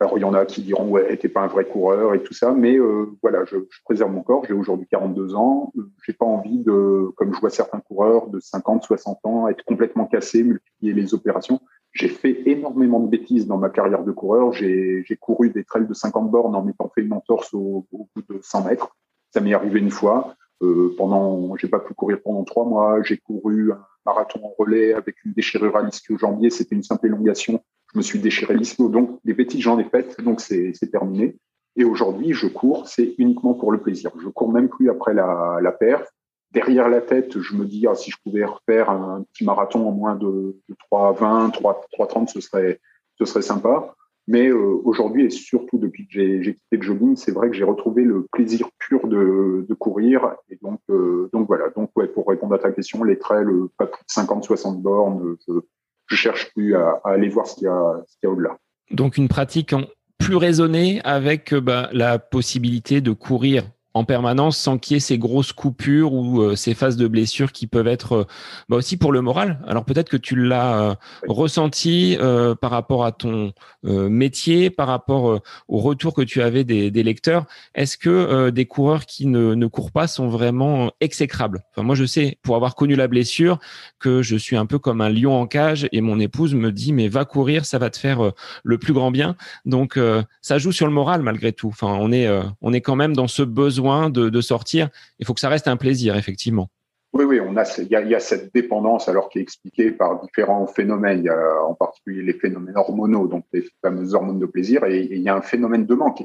S2: Alors, il y en a qui diront, ouais, t'es pas un vrai coureur et tout ça, mais euh, voilà, je, préserve mon corps. J'ai aujourd'hui 42 ans. J'ai pas envie de, comme je vois certains coureurs de 50, 60 ans, être complètement cassé, multiplier les opérations. J'ai fait énormément de bêtises dans ma carrière de coureur. J'ai couru des trails de 50 bornes en m'étant fait une entorse au, au bout de 100 mètres. Ça m'est arrivé une fois. Euh, pendant, j'ai pas pu courir pendant trois mois. J'ai couru un marathon en relais avec une déchirure à l'ischio-jambier. C'était une simple élongation je me suis déchiré l'ischio. Donc, des bêtises, j'en ai faites, donc c'est terminé. Et aujourd'hui, je cours, c'est uniquement pour le plaisir. Je cours même plus après la, la perf. Derrière la tête, je me dis, ah, si je pouvais refaire un petit marathon en moins de, de 3,20, 3,30, ce serait, ce serait sympa. Mais euh, aujourd'hui, et surtout depuis que j'ai quitté le jogging, c'est vrai que j'ai retrouvé le plaisir pur de, courir. Et donc, euh, donc voilà. Donc, ouais, pour répondre à ta question, les trails, euh, pas plus de 50, 60 bornes, je, cherche plus à, aller voir ce qu'il y a, au-delà.
S1: Donc une pratique plus raisonnée avec bah, la possibilité de courir en permanence sans qu'il y ait ces grosses coupures ou euh, ces phases de blessures qui peuvent être euh, bah aussi pour le moral. Alors peut-être que tu l'as euh, ressenti par rapport à ton métier, par rapport au retour que tu avais des, lecteurs. Est-ce que des coureurs qui ne, ne, courent pas sont vraiment exécrables? Enfin, Moi, je sais, pour avoir connu la blessure, que je suis un peu comme un lion en cage et mon épouse me dit, mais va courir, ça va te faire le plus grand bien. Donc ça joue sur le moral malgré tout. Enfin, on est, on est quand même dans ce besoin de, sortir. Il faut que ça reste un plaisir, effectivement.
S2: Oui, oui, on a, il y a, y a, cette dépendance alors qui est expliquée par différents phénomènes. Il y en particulier les phénomènes hormonaux, donc les fameuses hormones de plaisir, et, il y a un phénomène de manque.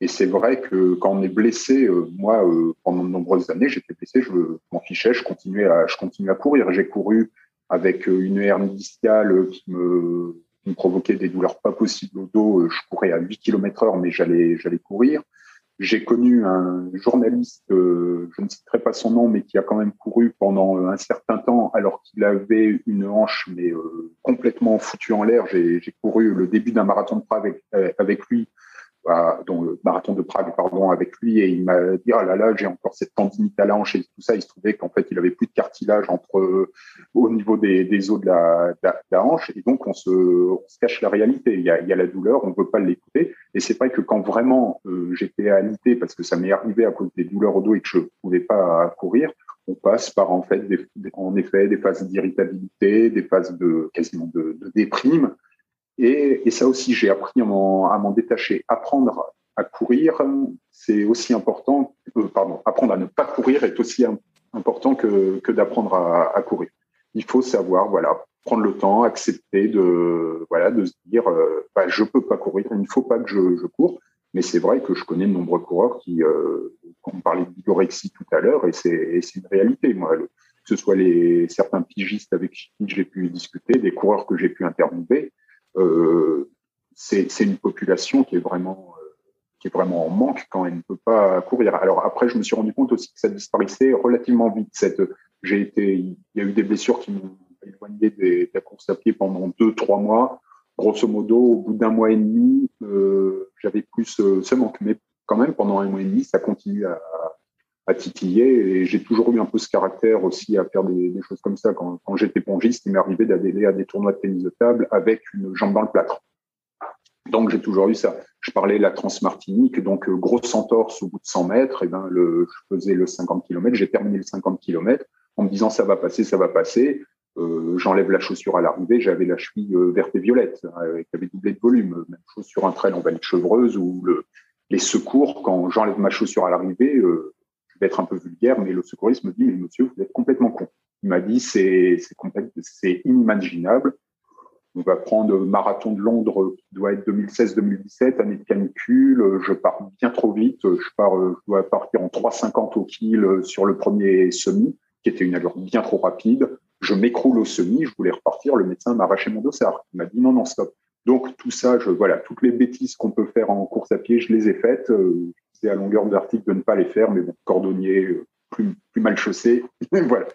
S2: Et c'est vrai que quand on est blessé, euh, moi, euh, pendant de nombreuses années, j'étais blessé, je m'en fichais, je continuais à, je continuais à courir. J'ai couru avec euh, une hernie discale qui me, qui me provoquait des douleurs pas possibles au dos. Je courais à 8 km heure, mais j'allais, j'allais courir. J'ai connu un journaliste, euh, je ne citerai pas son nom, mais qui a quand même couru pendant un certain temps alors qu'il avait une hanche mais euh, complètement foutue en l'air. J'ai couru le début d'un marathon de Prague avec, euh, avec lui dans le marathon de Prague, pardon, avec lui, et il m'a dit, oh là là, j'ai encore cette tendinite à la hanche et tout ça. Il se trouvait qu'en fait, il avait plus de cartilage entre, au niveau des, os de la, de la, hanche, et donc on se, on se cache la réalité. Il y a, il y a la douleur, on ne veut pas l'écouter. Et c'est vrai que quand vraiment euh, j'étais alité, parce que ça m'est arrivé à cause des douleurs au dos et que je pouvais pas courir, on passe par en fait, des, en effet, des phases d'irritabilité, des phases de quasiment de déprime et, et ça aussi, j'ai appris à m'en détacher. Apprendre à courir, c'est aussi important, euh, pardon, apprendre à ne pas courir est aussi important que, que d'apprendre à, à, courir. Il faut savoir, voilà, prendre le temps, accepter de, voilà, de se dire, euh, bah, je peux pas courir, il ne faut pas que je, je cours. Mais c'est vrai que je connais de nombreux coureurs qui, euh, on parlait d'igorexie tout à l'heure, et c'est une réalité. Moi, que ce soit les certains pigistes avec qui j'ai pu discuter, des coureurs que j'ai pu interviewer, c'est une population qui est vraiment euh, qui est vraiment en manque quand elle ne peut pas courir. Alors après, je me suis rendu compte aussi que ça disparaissait relativement vite. J'ai été, il y a eu des blessures qui m'ont éloigné de la course à pied pendant deux, trois mois. Grosso modo, au bout d'un mois et demi, euh, j'avais plus euh, ce manque. Mais quand même, pendant un mois et demi, ça continue à, à titiller. Et j'ai toujours eu un peu ce caractère aussi à faire des, choses comme ça. Quand, quand j'étais pongiste, il m'est arrivé d'adhérer à des tournois de tennis de table avec une jambe dans le plâtre. Donc j'ai toujours eu ça. Je parlais la transmartinique, donc euh, grosse entorse au bout de 100 mètres. Et ben le, je faisais le 50 km, j'ai terminé le 50 km en me disant ça va passer, ça va passer. Euh, J'enlève la chaussure à l'arrivée, j'avais la cheville euh, verte et violette euh, qui avait doublé de volume. Même chose sur un trail en vallée chevreuse ou le, les secours quand j'enlève ma chaussure à l'arrivée. Euh, je vais être un peu vulgaire, mais le secouriste me dit mais monsieur vous êtes complètement con. Il m'a dit c'est inimaginable on va prendre marathon de Londres qui doit être 2016-2017, année de canicule. Je pars bien trop vite. Je pars, je dois partir en 3,50 au kill sur le premier semi, qui était une allure bien trop rapide. Je m'écroule au semi. Je voulais repartir. Le médecin m'a arraché mon dossard. Il m'a dit non, non, stop. Donc tout ça, voilà, toutes les bêtises qu'on peut faire en course à pied, je les ai faites. À longueur d'article de ne pas les faire, mais bon, cordonnier, plus, plus mal chaussé, voilà.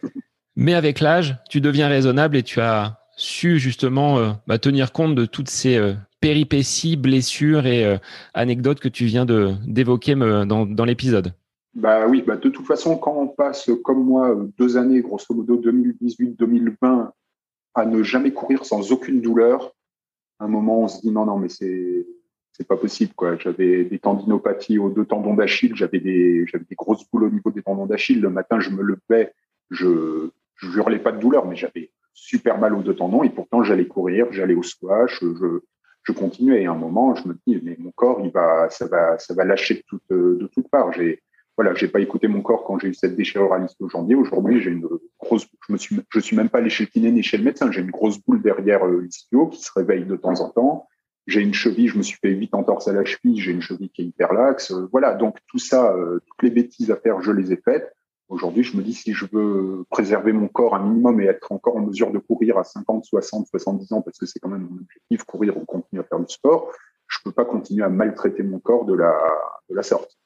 S1: Mais avec l'âge, tu deviens raisonnable et tu as su justement euh, bah, tenir compte de toutes ces euh, péripéties, blessures et euh, anecdotes que tu viens de d'évoquer dans, dans l'épisode
S2: bah oui, bah de toute façon, quand on passe comme moi deux années, grosso modo 2018-2020, à ne jamais courir sans aucune douleur, à un moment on se dit non non mais c'est c'est pas possible quoi. J'avais des tendinopathies aux deux tendons d'Achille, j'avais des j'avais des grosses boules au niveau des tendons d'Achille. Le matin je me levais, je je hurlais pas de douleur, mais j'avais super mal aux deux tendons et pourtant j'allais courir, j'allais au squash, je, je continuais. Et à un moment, je me dis, mais mon corps, il va, ça va, ça va lâcher de toutes, de toutes parts. J'ai, voilà, j'ai pas écouté mon corps quand j'ai eu cette déchirure à l'ischio-jambier. Aujourd'hui, j'ai une grosse, je me suis, je suis même pas allé chez le kiné ni chez le médecin. J'ai une grosse boule derrière euh, l'ischio qui se réveille de temps en temps. J'ai une cheville, je me suis fait huit entorses à la cheville. J'ai une cheville qui est hyper laxe. Voilà. Donc, tout ça, euh, toutes les bêtises à faire, je les ai faites. Aujourd'hui, je me dis si je veux préserver mon corps un minimum et être encore en mesure de courir à 50, 60, 70 ans, parce que c'est quand même mon objectif, courir ou continuer à faire du sport, je peux pas continuer à maltraiter mon corps de la sorte.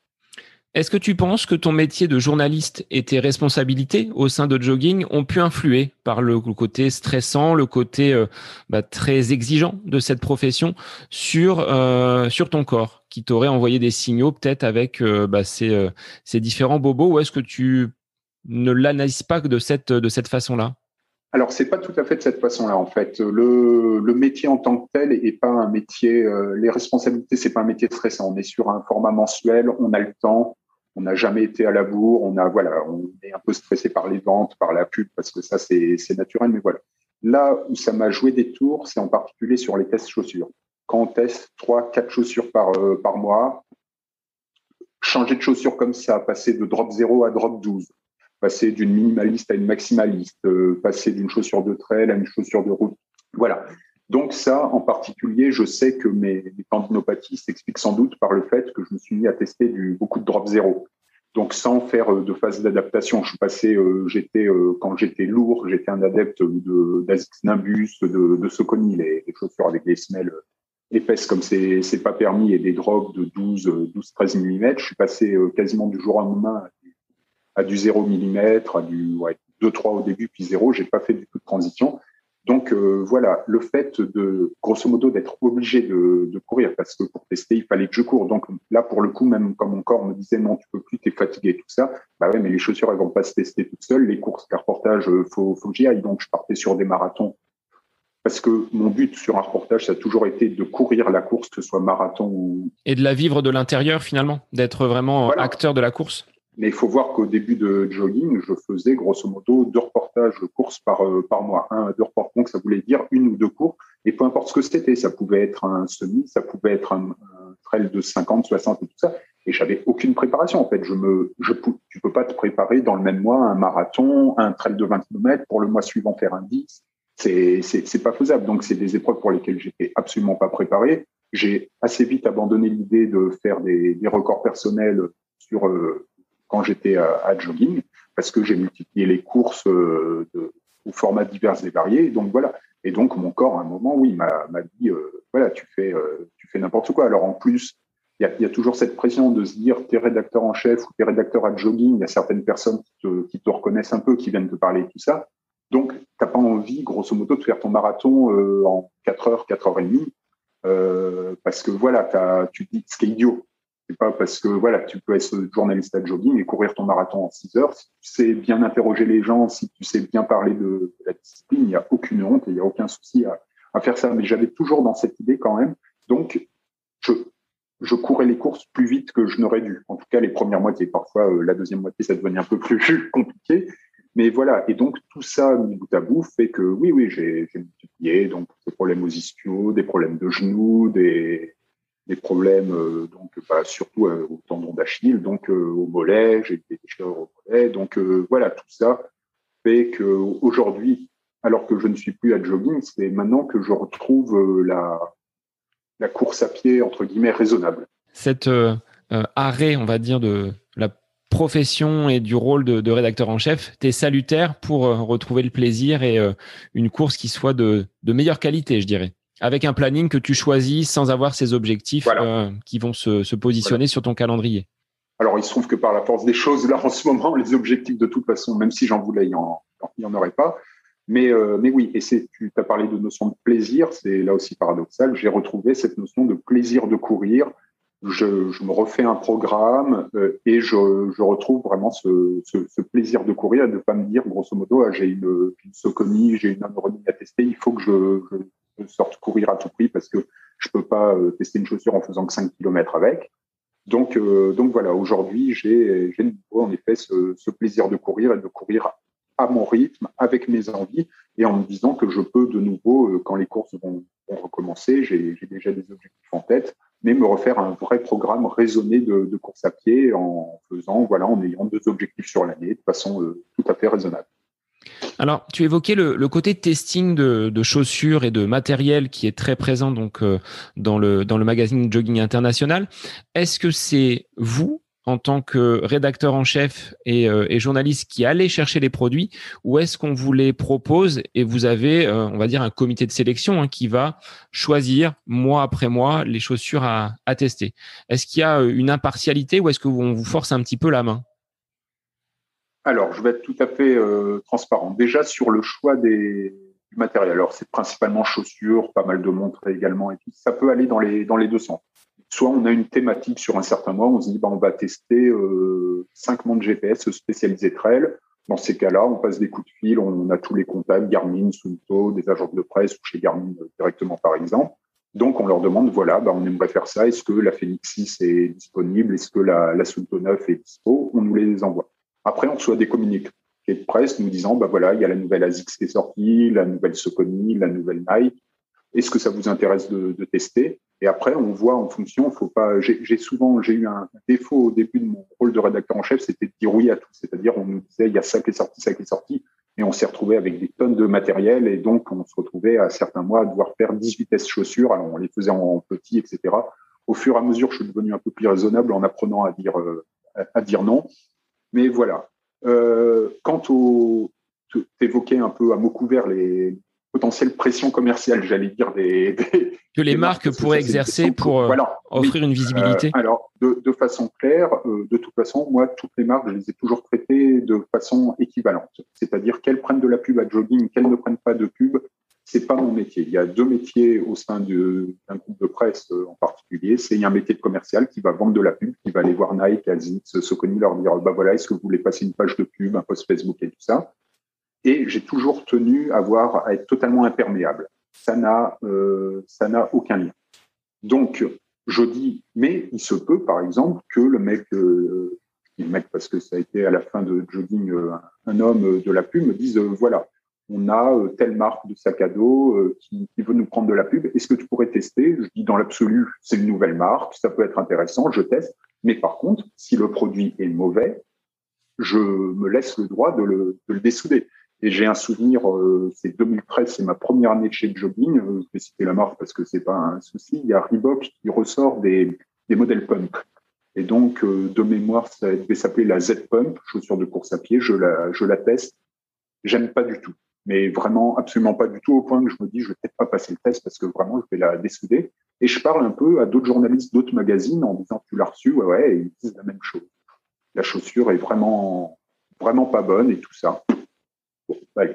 S1: Est-ce que tu penses que ton métier de journaliste et tes responsabilités au sein de Jogging ont pu influer par le côté stressant, le côté euh, bah, très exigeant de cette profession sur euh, sur ton corps, qui t'aurait envoyé des signaux peut-être avec euh, bah, ces, différents bobos, ou est-ce que tu ne l'analyses pas de cette de cette façon-là?
S2: Alors, c'est pas tout à fait de cette façon-là, en fait. Le, le, métier en tant que tel est pas un métier. les responsabilités, c'est pas un métier stressant. On est sur un format mensuel, on a le temps, on n'a jamais été à la bourre, on a voilà, on est un peu stressé par les ventes, par la pub parce que ça c'est naturel, mais voilà. Là où ça m'a joué des tours, c'est en particulier sur les tests chaussures. Quand on teste trois, quatre chaussures par euh, par mois, changer de chaussures comme ça, passer de drop 0 à drop 12, passer d'une minimaliste à une maximaliste, euh, passer d'une chaussure de trail à une chaussure de route. Voilà. Donc ça, en particulier, je sais que mes, tendinopathies s'expliquent sans doute par le fait que je me suis mis à tester du, beaucoup de drop zéro. Donc sans faire euh, de phase d'adaptation, je suis passé, euh, j'étais euh, quand j'étais lourd, j'étais un adepte de Nimbus, de, de Soconi, les, les, chaussures avec des semelles épaisses comme c'est c'est pas permis et des drops de 12 12 13 mm. Je suis passé quasiment du jour au lendemain à du, 0 mm, à du ouais, 2 3 au début puis 0, j'ai pas fait du tout de transition. Donc euh, voilà, le fait de, grosso modo, d'être obligé de, de, courir, parce que pour tester, il fallait que je cours. Donc là, pour le coup, même quand mon corps me disait non, tu peux plus, t'es fatigué, tout ça, bah ouais, mais les chaussures, elles vont pas se tester toutes seules. Les courses, les reportages, euh, faut, faut que j'y aille. Donc je partais sur des marathons. Parce que mon but sur un reportage, ça a toujours été de courir la course, que ce soit marathon ou...
S1: Et de la vivre de l'intérieur, finalement, d'être vraiment acteur de la course
S2: mais il faut voir qu'au début de jogging, je faisais grosso modo deux reportages courses par, euh, par mois. Un deux reportages, donc ça voulait dire une ou deux cours. Et peu importe ce que c'était, ça pouvait être un semi, ça pouvait être un, trail de 50, 60 et tout ça. Et j'avais aucune préparation. En fait, je me, je, tu peux pas te préparer dans le même mois un marathon, un trail de 20 km pour le mois suivant faire un 10. C'est, c'est, c'est pas faisable. Donc, c'est des épreuves pour lesquelles j'étais absolument pas préparé. J'ai assez vite abandonné l'idée de faire des, des records personnels sur euh, quand j'étais à, jogging, parce que j'ai multiplié les courses euh, de, au format divers et variés. Donc voilà. Et donc mon corps, à un moment, oui, m'a dit, euh, voilà, tu fais, euh, tu fais n'importe quoi. Alors en plus, il y, a, toujours cette pression de se dire, t'es rédacteur en chef ou t'es rédacteur à jogging. Il y a certaines personnes qui te, qui reconnaissent un peu, qui viennent te parler tout ça. Donc t'as pas envie, grosso modo, de faire ton marathon en 4 heures, 4 heures et demie, parce que voilà, as, tu te dis, c'est idiot Pas parce que voilà, tu peux être journaliste à jogging et courir ton marathon en 6 heures. Si tu sais bien interroger les gens, si tu sais bien parler de, la discipline, il n'y a aucune honte et il n'y a aucun souci à, à faire ça. Mais j'avais toujours dans cette idée quand même. Donc, je, je courais les courses plus vite que je n'aurais dû. En tout cas, les premières moitiés. Parfois, euh, la deuxième moitié, ça devenait un peu plus compliqué. Mais voilà. Et donc, tout ça, mis bout à bout, fait que oui, oui, j'ai multiplié. Donc, des problèmes aux ischios, des problèmes de genoux, des, des problèmes, euh, donc, bah, surtout euh, au tendon d'Achille, donc au mollet, j'ai des déchirures au mollet. Donc, voilà, tout ça fait que aujourd'hui, alors que je ne suis plus à jogging, c'est maintenant que je retrouve la, course à pied, entre guillemets, raisonnable.
S1: Cet euh, euh, arrêt, on va dire, de la profession et du rôle de, rédacteur en chef, t'es salutaire pour euh, retrouver le plaisir et une course qui soit de, meilleure qualité, je dirais. Avec un planning que tu choisis sans avoir ces objectifs qui vont se, positionner sur ton calendrier.
S2: Alors, il se trouve que par la force des choses, là, en ce moment, les objectifs, de toute façon, même si j'en voulais, il n'y en, aurait pas. Mais, euh, mais oui, et tu as parlé de notion de plaisir, c'est là aussi paradoxal. J'ai retrouvé cette notion de plaisir de courir. Je, je me refais un programme euh, et je, je, retrouve vraiment ce, ce, ce, plaisir de courir et de pas me dire, grosso modo, ah, j'ai une, une soconie, j'ai une anéronie à tester, il faut que je, je, sorte courir à tout prix parce que je peux pas euh, tester une chaussure en faisant que 5 km avec. Donc, donc voilà, aujourd'hui, j'ai, j'ai en effet ce, plaisir de courir et de courir à mon rythme, avec mes envies, et en me disant que je peux de nouveau, euh, quand les courses vont, recommencer, j'ai déjà des objectifs en tête, mais me refaire un vrai programme raisonné de, course à pied en faisant, voilà, en ayant deux objectifs sur l'année de façon euh, tout à fait raisonnable.
S1: Alors, tu évoquais le, côté testing de, chaussures et de matériel qui est très présent donc euh, dans le dans le magazine Jogging International. Est-ce que c'est vous en tant que rédacteur en chef euh, et, journaliste qui allait chercher les produits ou est-ce qu'on vous les propose et vous avez, euh, on va dire, un comité de sélection hein, qui va choisir mois après mois les chaussures à, tester? Est-ce qu'il y a euh, une impartialité ou est-ce qu'on vous force un petit peu la main?
S2: Alors, je vais être tout à fait transparent. Déjà sur le choix des, du matériel. Alors, c'est principalement chaussures, pas mal de montres également et tout. Ça peut aller dans les, dans les deux sens soit on a une thématique sur un certain mois, on se dit bah, on va tester euh, cinq montres GPS spécialisés trail. Dans ces cas-là, on passe des coups de fil, on a tous les contacts, Garmin, Sunto, des agences de presse ou chez Garmin euh, directement par exemple. Donc on leur demande voilà, bah, on aimerait faire ça. Est-ce que la Phoenix 6 est disponible? Est-ce que la, la Sunto 9 est dispo? On nous les envoie. Après, on reçoit des communiqués de presse nous disant bah voilà, il y a la nouvelle ASICS qui est sortie, la nouvelle Soconi, la nouvelle Nike. Est-ce que ça vous intéresse de, tester? Et après, on voit en fonction. Faut pas. J'ai souvent, j'ai eu un défaut au début de mon rôle de rédacteur en chef, c'était de dire oui à tout. C'est-à-dire, on nous disait il y a ça qui est sorti, ça qui est sorti, et on s'est retrouvé avec des tonnes de matériel, et donc on se retrouvait à certains mois à devoir faire 18 tests chaussures. Alors on les faisait en petit, etc. Au fur et à mesure, je suis devenu un peu plus raisonnable en apprenant à dire euh, à dire non. Mais voilà. Euh, quant au, tu évoquais un peu à mots couverts les, potentielle pression commerciale, j'allais dire des,
S1: que les marques, pourraient exercer pour euh, offrir une visibilité.
S2: Euh, alors de, de, façon claire, euh, de toute façon, moi toutes les marques, je les ai toujours traitées de façon équivalente, c'est-à-dire qu'elles prennent de la pub à jogging, qu'elles ne prennent pas de pub, c'est pas mon métier. Il y a deux métiers au sein d'un groupe de presse en particulier. C'est un métier de commercial qui va vendre de la pub, qui va aller voir Nike, Asics, Soconi, leur dire bah voilà, est-ce que vous voulez passer une page de pub, un post Facebook et tout ça? Et j'ai toujours tenu à, avoir, à être totalement imperméable. Ça n'a, euh, ça aucun lien. Donc, je dis, mais il se peut, par exemple, que le mec, euh, le mec parce que ça a été à la fin de jogging euh, un homme de la pub, me dise, euh, voilà, on a telle marque de sac à dos qui, qui, veut nous prendre de la pub. Est-ce que tu pourrais tester? Je dis, dans l'absolu, c'est une nouvelle marque, ça peut être intéressant, je teste. Mais par contre, si le produit est mauvais, je me laisse le droit de le, de dessouder. Et j'ai un souvenir, euh, c'est 2013, c'est ma première année chez Jogging. Euh, je vais citer la marque parce que c'est pas un souci. Il y a Reebok qui ressort des, modèles pump. Et donc, euh, de mémoire, ça devait s'appeler la Z Pump, chaussure de course à pied. Je la, je la teste. J'aime pas du tout. Mais vraiment, absolument pas du tout, au point que je me dis, je vais peut-être pas passer le test parce que vraiment, je vais la dessouder. Et je parle un peu à d'autres journalistes, d'autres magazines en disant, tu l'as reçu, ouais, ouais, ils disent la même chose. La chaussure est vraiment, vraiment pas bonne et tout ça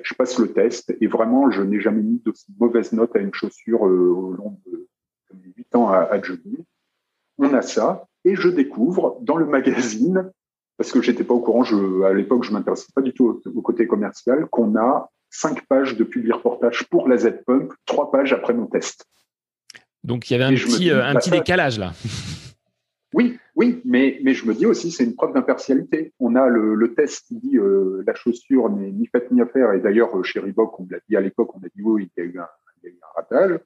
S2: je passe le test et vraiment, je n'ai jamais mis d'aussi mauvaise note à une chaussure euh, au long de, mes huit ans à, à On a ça Et je découvre dans le magazine, parce que j'étais pas au courant, à l'époque, je m'intéressais pas du tout au, côté commercial, qu'on a cinq pages de publi reportage pour la Z-Pump, trois pages après mon test.
S1: Donc il y avait un petit, euh, un bah, petit décalage là.
S2: Oui, oui, mais, mais je me dis aussi, c'est une preuve d'impartialité. On a le, le, test qui dit euh, la chaussure n'est ni faite ni à faire. Et d'ailleurs, euh, chez Reebok, on l'a dit à l'époque, on a dit oui, il y a eu un, il y a eu un ratage.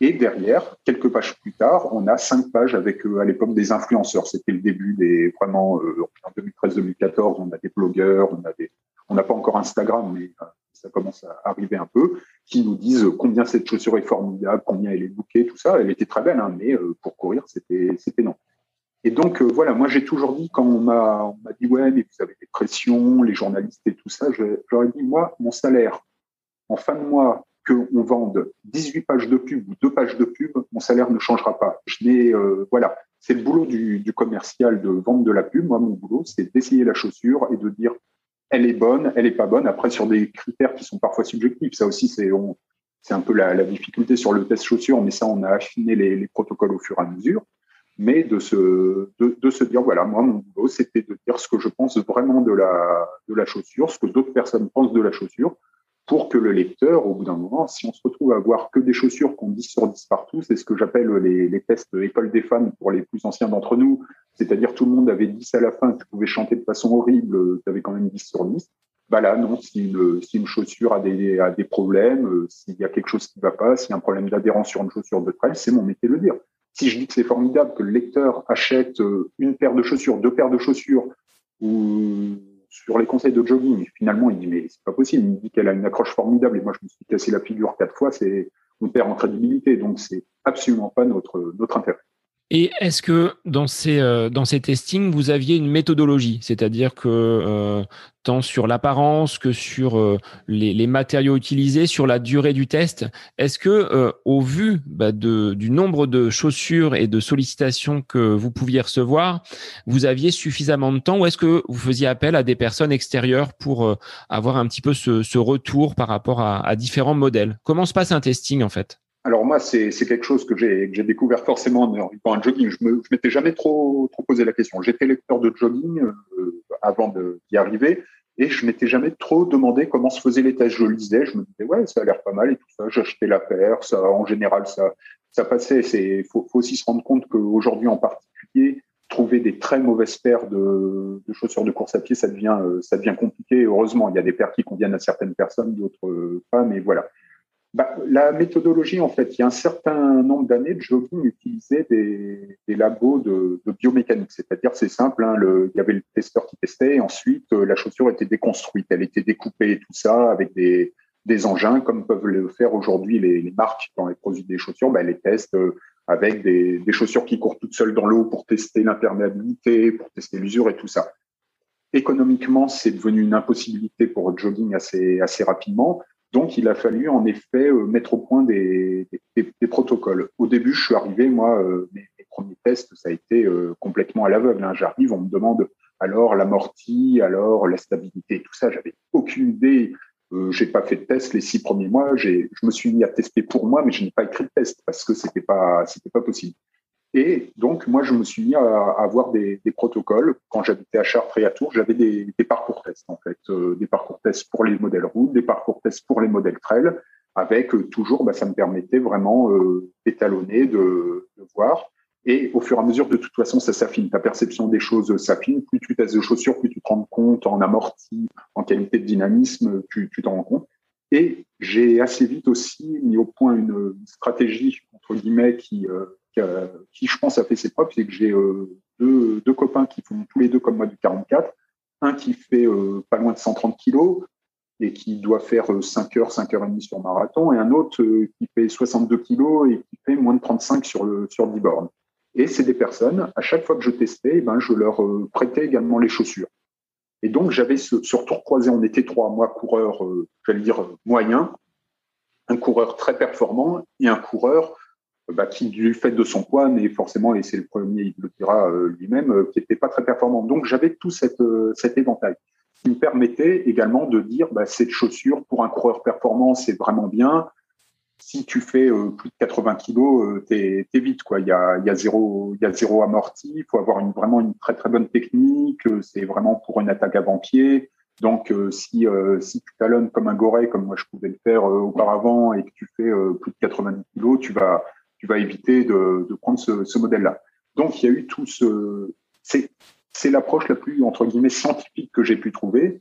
S2: Et derrière, quelques pages plus tard, on a cinq pages avec, euh, à l'époque, des influenceurs. C'était le début des, vraiment, euh, en 2013-2014, on a des blogueurs, on a des, on n'a pas encore Instagram, mais ça commence à arriver un peu, qui nous disent combien cette chaussure est formidable, combien elle est bouquée, tout ça. Elle était très belle, hein, mais pour courir, c'était, non. Et donc, voilà, moi, j'ai toujours dit, quand on m'a, dit, ouais, mais vous avez des pressions, les journalistes et tout ça, j'aurais dit, moi, mon salaire, en fin de mois, qu'on vende 18 pages de pub ou deux pages de pub, mon salaire ne changera pas. Je n'ai, euh, voilà, c'est le boulot du, du, commercial de vendre de la pub. Moi, mon boulot, c'est d'essayer la chaussure et de dire elle est bonne, elle est pas bonne. Après, sur des critères qui sont parfois subjectifs, ça aussi, c'est c'est un peu la, la, difficulté sur le test chaussure, mais ça, on a affiné les, les protocoles au fur et à mesure. Mais de se, de, de se dire, voilà, moi, mon boulot, c'était de dire ce que je pense vraiment de la, de la chaussure, ce que d'autres personnes pensent de la chaussure, pour que le lecteur, au bout d'un moment, si on se retrouve à voir que des chaussures qu'on 10 sur 10 partout, c'est ce que j'appelle les, les, tests école des fans pour les plus anciens d'entre nous, c'est-à-dire tout le monde avait 10 à la fin, tu pouvais chanter de façon horrible, tu avais quand même 10 sur 10. Bah là, non, si une, si une chaussure a des, a des problèmes, euh, s'il y a quelque chose qui ne va pas, s'il y a un problème d'adhérence sur une chaussure de trail, c'est mon métier de le dire. Si je dis que c'est formidable que le lecteur achète euh, une paire de chaussures, deux paires de chaussures, ou sur les conseils de jogging, finalement, il dit mais c'est pas possible. Il dit qu'elle a une accroche formidable et moi je me suis cassé la figure quatre fois. C'est on perd en crédibilité, donc c'est absolument pas notre notre intérêt.
S1: Et est-ce que dans ces, euh, dans ces testings, vous aviez une méthodologie, c'est-à-dire que euh, tant sur l'apparence que sur euh, les, les, matériaux utilisés, sur la durée du test, est-ce que au vu bah, de, du nombre de chaussures et de sollicitations que vous pouviez recevoir, vous aviez suffisamment de temps ou est-ce que vous faisiez appel à des personnes extérieures pour avoir un petit peu ce, ce retour par rapport à, à différents modèles? Comment se passe un testing en fait?
S2: Alors moi, c'est quelque chose que j'ai découvert forcément en arrivant à jogging. Je je m'étais jamais trop, posé la question. J'étais lecteur de jogging euh, avant d'y arriver et je m'étais jamais trop demandé comment se faisaient les tests. Je lisais, je me disais ouais, ça a l'air pas mal et tout ça. J'achetais la paire, ça en général ça passait. C'est faut, aussi se rendre compte qu'aujourd'hui en particulier, trouver des très mauvaises paires de, chaussures de course à pied, ça devient euh, ça devient compliqué. Heureusement, il y a des paires qui conviennent à certaines personnes, d'autres pas. Mais voilà bah, La méthodologie, en fait, il y a un certain nombre d'années, de jogging utilisait des, labos de, biomécanique. C'est-à-dire, c'est simple, hein, le, il y avait le testeur qui testait, et ensuite, euh, la chaussure était déconstruite. Elle était découpée et tout ça avec des, engins, comme peuvent le faire aujourd'hui les, les, marques quand elles produisent des chaussures. Bah, elles les testent euh, avec des, chaussures qui courent toutes seules dans l'eau pour tester l'imperméabilité, pour tester l'usure et tout ça. Économiquement, c'est devenu une impossibilité pour le jogging assez rapidement. Donc, il a fallu en effet euh, mettre au point des, protocoles. Au début, je suis arrivé, moi, euh, mes, mes, premiers tests, ça a été euh, complètement à l'aveugle. Hein. J'arrive, on me demande alors l'amorti, alors la stabilité, tout ça. J'avais aucune idée. Euh, j'ai pas fait de test les six premiers mois. Je me suis mis à tester pour moi, mais je n'ai pas écrit de test parce que c'était pas, c'était pas possible. Et donc, moi, je me suis mis à, avoir des, protocoles. Quand j'habitais à Chartres et à Tours, j'avais des, parcours tests, en fait, euh, des parcours tests pour les modèles route, des parcours tests pour les modèles trail, avec euh, toujours, bah, ça me permettait vraiment euh, d'étalonner, de, voir. Et au fur et à mesure, de toute façon, ça s'affine. Ta perception des choses s'affine. Plus tu testes de chaussures, plus tu te rends compte en amorti, en qualité de dynamisme, tu t'en rends compte. Et j'ai assez vite aussi mis au point une stratégie, entre guillemets, qui, qui, je pense, a fait ses preuves, c'est que j'ai euh, deux, copains qui font tous les deux comme moi du 44. Un qui fait euh, pas loin de 130 kilos et qui doit faire 5 heures, 5 heures et demie sur marathon, et un autre qui fait 62 kilos et qui fait moins de 35 sur le sur 10 bornes. Et c'est des personnes, à chaque fois que je testais, eh ben, je leur prêtais également les chaussures. Et donc, j'avais ce, tour croisé, on était trois, moi, coureur, j'allais dire moyen, un coureur très performant et un coureur bah, qui, du fait de son poids, n'est forcément, et c'est le premier, il le dira euh, lui-même, euh, qui n'était pas très performant. Donc, j'avais tout cette, euh, cet éventail qui me permettait également de dire, bah, cette chaussure, pour un coureur performant, c'est vraiment bien. si tu fais plus de 80 kilos, t'es es vite quoi. Il y a, y a zéro, y a zéro amorti. Il faut avoir une, vraiment une très très bonne technique. C'est vraiment pour une attaque avant-pied. Donc, si, si tu talonnes comme un goré, comme moi je pouvais le faire auparavant, et que tu fais plus de 90 kilos, tu vas, tu vas éviter de, prendre ce, modèle-là. Donc, il y a eu tout ce. C'est l'approche la plus, entre guillemets, scientifique que j'ai pu trouver.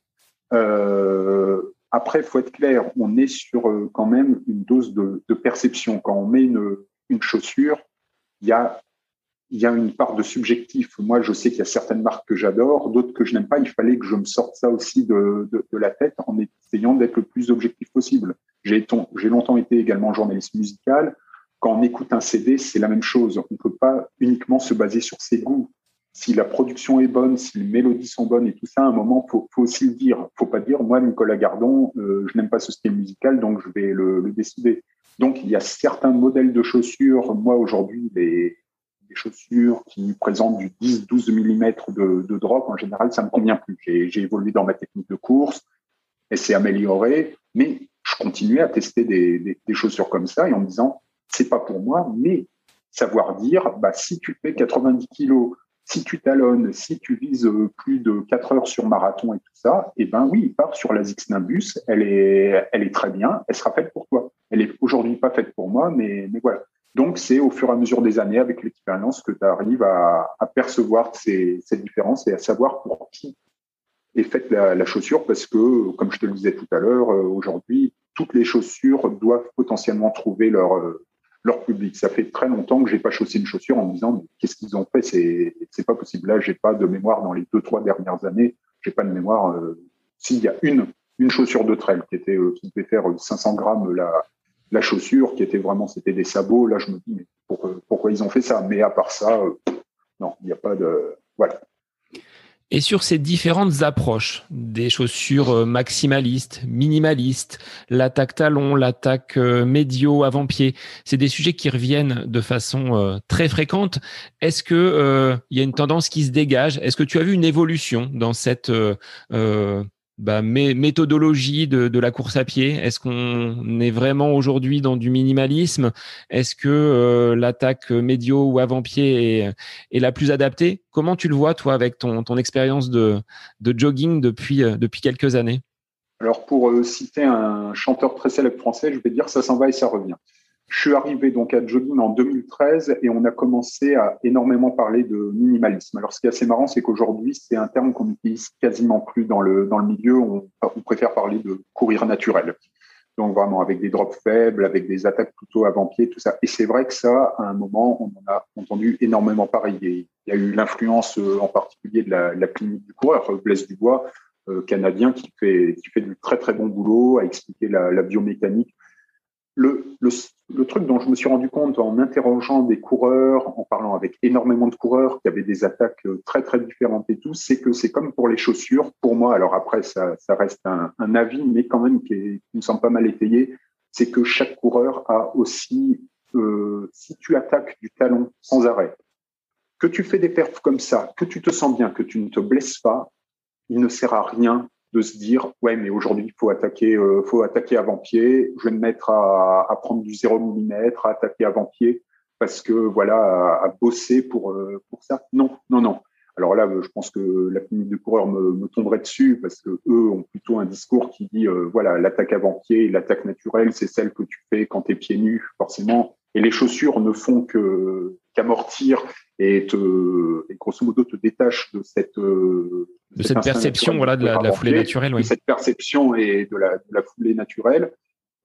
S2: Euh, après, faut être clair, on est sur euh, quand même une dose de, perception. Quand on met une, une chaussure, il y a, y a une part de subjectif. Moi, je sais qu'il y a certaines marques que j'adore, d'autres que je n'aime pas. Il fallait que je me sorte ça aussi de, de la tête en essayant d'être le plus objectif possible. J'ai longtemps été également journaliste musical quand on écoute un CD, c'est la même chose. On ne peut pas uniquement se baser sur ses goûts. Si la production est bonne, si les mélodies sont bonnes et tout ça, à un moment, faut, faut aussi le dire. Faut pas dire, moi, Nicolas Gardon, euh, je n'aime pas ce style musical, donc je vais le, décider. Donc, il y a certains modèles de chaussures. Moi, aujourd'hui, les, chaussures qui présentent du 10-12 mm de, de, drop, en général, ça me convient plus. J'ai évolué dans ma technique de course et c'est amélioré, mais je continuais à tester des, des chaussures comme ça et en me disant, c'est pas pour moi, mais savoir dire, bah, si tu fais 90 kilos, si tu talonnes, si tu vises euh, plus de 4 heures sur marathon et tout ça, eh ben oui, part sur la Zix Nimbus, elle est, elle est très bien, elle sera faite pour toi. Elle est aujourd'hui pas faite pour moi, mais, mais voilà. Donc, c'est au fur et à mesure des années, avec l'expérience, que tu arrives à, percevoir ces, cette différence et à savoir pour qui est faite la, la, chaussure, parce que, comme je te le disais tout à l'heure, euh, aujourd'hui, toutes les chaussures doivent potentiellement trouver leur, euh, leur public. Ça fait très longtemps que j'ai pas chaussé une chaussure en me disant qu'est-ce qu'ils ont fait, c'est c'est pas possible. Là, j'ai pas de mémoire dans les deux trois dernières années. J'ai pas de mémoire. Euh, S'il y a une une chaussure de trail qui était euh, qui devait faire 500 grammes la la chaussure, qui était vraiment c'était des sabots. Là, je me dis mais pourquoi, ils ont fait ça? Mais à part ça, euh, non, il n'y a pas de voilà.
S1: Et sur ces différentes approches, des chaussures euh, maximalistes, minimalistes, l'attaque talon, l'attaque euh, médio, avant-pied, c'est des sujets qui reviennent de façon euh, très fréquente. Est-ce que il y a une tendance qui se dégage? Est-ce que tu as vu une évolution dans cette bah, méthodologie de, la course à pied. Est-ce qu'on est vraiment aujourd'hui dans du minimalisme? Est-ce que euh, l'attaque médio ou avant-pied est, est, la plus adaptée? Comment tu le vois, toi, avec ton, ton expérience de, de, jogging depuis, euh, depuis quelques années?
S2: Alors, pour euh, citer un chanteur très célèbre français, je vais dire ça s'en va et ça revient. Je suis arrivé donc à Jogging en 2013 et on a commencé à énormément parler de minimalisme. Alors, ce qui est assez marrant, c'est qu'aujourd'hui, c'est un terme qu'on utilise quasiment plus dans le, dans le milieu. On, préfère parler de courir naturel. Donc, vraiment, avec des drops faibles, avec des attaques plutôt avant-pied, tout ça. Et c'est vrai que ça, à un moment, on en a entendu énormément parler. Il y a eu l'influence euh, en particulier de la, la clinique du coureur, Blaise Dubois, euh, canadien, qui fait, qui fait du très, très bon boulot à expliquer la, la biomécanique le, truc dont je me suis rendu compte en interrogeant des coureurs, en parlant avec énormément de coureurs qui avaient des attaques euh, très très différentes et tout, c'est que c'est comme pour les chaussures. Pour moi, alors après ça, ça reste un, avis, mais quand même qui me semble pas mal étayé, c'est que chaque coureur a aussi, euh, si tu attaques du talon sans arrêt, que tu fais des perfs comme ça, que tu te sens bien, que tu ne te blesses pas, il ne sert à rien de se dire ouais mais aujourd'hui il faut attaquer euh, faut attaquer avant pied je vais me mettre à, prendre du 0 mm à attaquer avant pied parce que voilà à, à bosser pour euh, pour ça. Non non non. Alors là je pense que la clinique de coureur me, tomberait dessus parce que eux ont plutôt un discours qui dit euh, voilà l'attaque avant pied l'attaque naturelle c'est celle que tu fais quand tu es pieds nus forcément et les chaussures ne font que qu'amortir et te et grosso modo te détache de cette
S1: de, de cette, perception voilà de la, de la foulée naturelle
S2: oui. de cette perception et de la, de la foulée naturelle.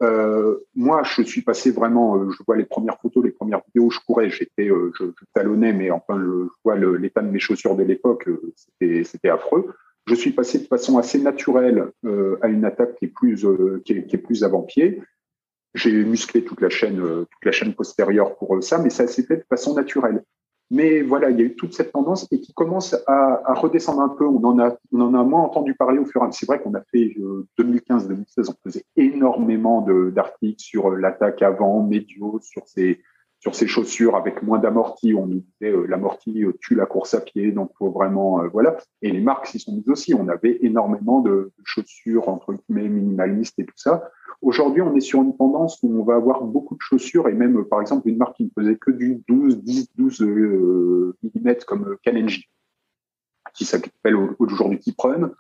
S2: Euh, moi je suis passé vraiment euh, je vois les premières photos les premières vidéos je courais j'étais euh, je, je, talonnais mais enfin je, je vois l'état de mes chaussures de l'époque euh, c'était c'était affreux. Je suis passé de façon assez naturelle euh, à une attaque qui est plus qui est, qui, est, plus avant pied j'ai musclé toute la chaîne toute la chaîne postérieure pour ça mais ça s'est fait de façon naturelle mais voilà, il y a eu toute cette tendance et qui commence à, à redescendre un peu. On en a, on en a moins entendu parler au fur et à mesure. C'est vrai qu'on a fait euh, 2015-2016, on faisait énormément d'articles sur l'attaque avant, médio, sur ces, sur ces chaussures avec moins d'amorti. On nous disait l'amorti tue la course à pied, donc faut vraiment voilà. Et les marques s'y sont mises aussi. On avait énormément de, chaussures entre guillemets minimalistes et tout ça. Aujourd'hui, on est sur une tendance où on va avoir beaucoup de chaussures et même par exemple une marque qui ne faisait que du 12, 10, 12 mm comme Kalenji, qui s'appelle aujourd'hui Keep Run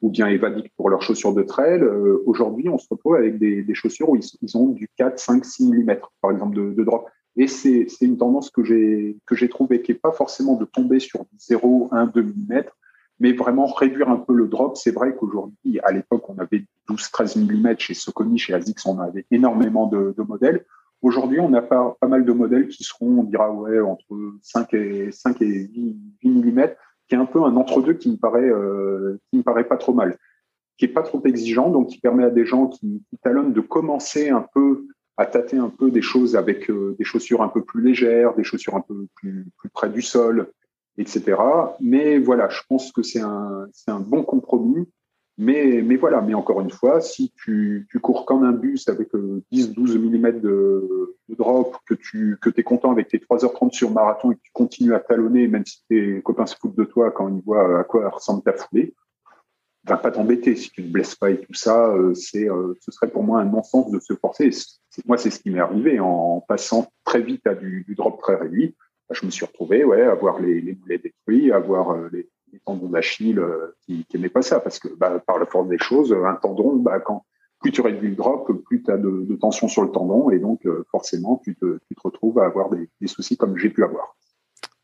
S2: ou bien Evadic pour leurs chaussures de trail. Euh, aujourd'hui, on se retrouve avec des, des chaussures où ils, ont du 4, 5, 6 mm, par exemple, de, de drop. Et c'est une tendance que j'ai trouvée qui est pas forcément de tomber sur 0, 1, 2 mm, mais vraiment réduire un peu le drop. C'est vrai qu'aujourd'hui, à l'époque, on avait 12, 13 mm chez Soconi, chez ASICS, on avait énormément de, modèles. Aujourd'hui, on a pas, pas mal de modèles qui seront, on dira, ouais, entre 5 et, 5 et 8, 8 mm qui est un peu un entre-deux qui me paraît, euh, qui me paraît pas trop mal, qui est pas trop exigeant, donc qui permet à des gens qui talonnent de commencer un peu à tâter un peu des choses avec euh, des chaussures un peu plus légères, des chaussures un peu plus, près du sol, etc. Mais voilà, je pense que c'est un, un bon compromis mais, mais voilà, mais encore une fois, si tu, cours comme un bus avec 10-12 mm de, de, drop, que tu que es content avec tes 3h30 sur marathon et que tu continues à talonner, même si tes copains se foutent de toi quand ils voient à quoi ressemble ta foulée, pas t'embêter. Si tu ne blesses pas et tout ça, euh, c'est, euh, ce serait pour moi un non-sens de se forcer. moi, c'est ce qui m'est arrivé en passant très vite à du, drop très réduit. Bah, je me suis retrouvé ouais, à voir les, les moulets détruits, à voir euh, les, tendons d'Achille qui n'aimaient pas ça, parce que bah, par la force des choses, un tendon, bah, quand plus tu réduis le drop, plus tu as de, tension sur le tendon, et donc forcément, tu te, retrouves à avoir des soucis comme j'ai pu avoir.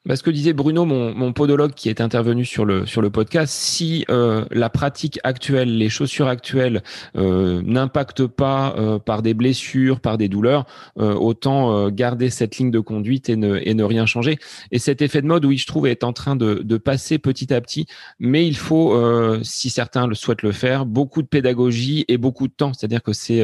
S1: Bah, ce que disait Bruno, mon, mon, podologue qui est intervenu sur le, sur le podcast, si euh, la pratique actuelle, les chaussures actuelles euh, n'impactent pas euh, par des blessures, par des douleurs, euh, autant euh, garder cette ligne de conduite et ne, et ne rien changer. Et cet effet de mode, oui, je trouve, est en train de, de passer petit à petit, mais il faut, euh, si certains le souhaitent le faire, beaucoup de pédagogie et beaucoup de temps. C'est-à-dire que c'est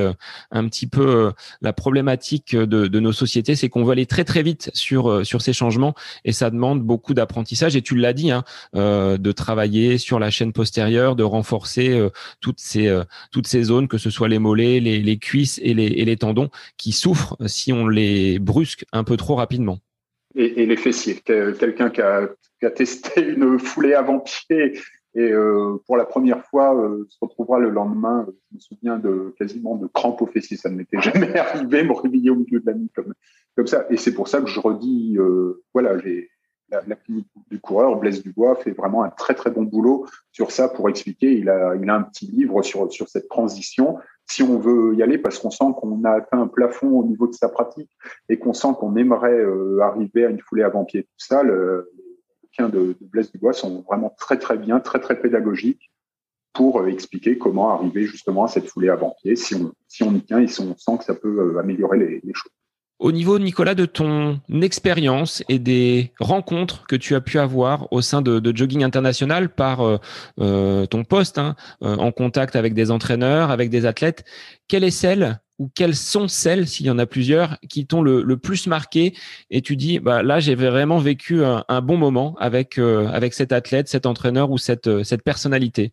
S1: un petit peu la problématique de, de nos sociétés, c'est qu'on veut aller très très vite sur, sur ces changements et ça demande beaucoup d'apprentissage et tu l'as dit, hein, euh, de travailler sur la chaîne postérieure, de renforcer euh, toutes ces euh, toutes ces zones, que ce soit les mollets, les, cuisses et les, et les tendons, qui souffrent si on les brusque un peu trop rapidement.
S2: Et, et les fessiers. Quelqu'un qui a, qui a testé une foulée avant-pied et euh, pour la première fois, se retrouvera le lendemain, je me souviens de quasiment de crampes aux fessiers. Ça ne m'était jamais arrivé, me réveiller au milieu de la nuit comme, comme ça. Et c'est pour ça que je redis, voilà, j'ai la, la, clinique du coureur, Blaise Dubois, fait vraiment un très très bon boulot sur ça pour expliquer. Il a, a un petit livre sur, cette transition. Si on veut y aller, parce qu'on sent qu'on a atteint un plafond au niveau de sa pratique et qu'on sent qu'on aimerait euh, arriver à une foulée avant-pied, tout ça, le, de, de Blaise Dubois sont vraiment très très bien, très très pédagogiques pour euh, expliquer comment arriver justement à cette foulée avant-pied. Si on, si on y tient et si on sent que ça peut euh, améliorer les, les choses.
S1: Au niveau, Nicolas, de ton expérience et des rencontres que tu as pu avoir au sein de, Jogging International par euh, euh, ton poste, hein, euh, en contact avec des entraîneurs, avec des athlètes, quelle est celle ou quelles sont celles, s'il y en a plusieurs, qui t'ont le, plus marqué et tu dis, bah, là, j'ai vraiment vécu un, bon moment avec, avec cet athlète, cet entraîneur ou cette, cette personnalité?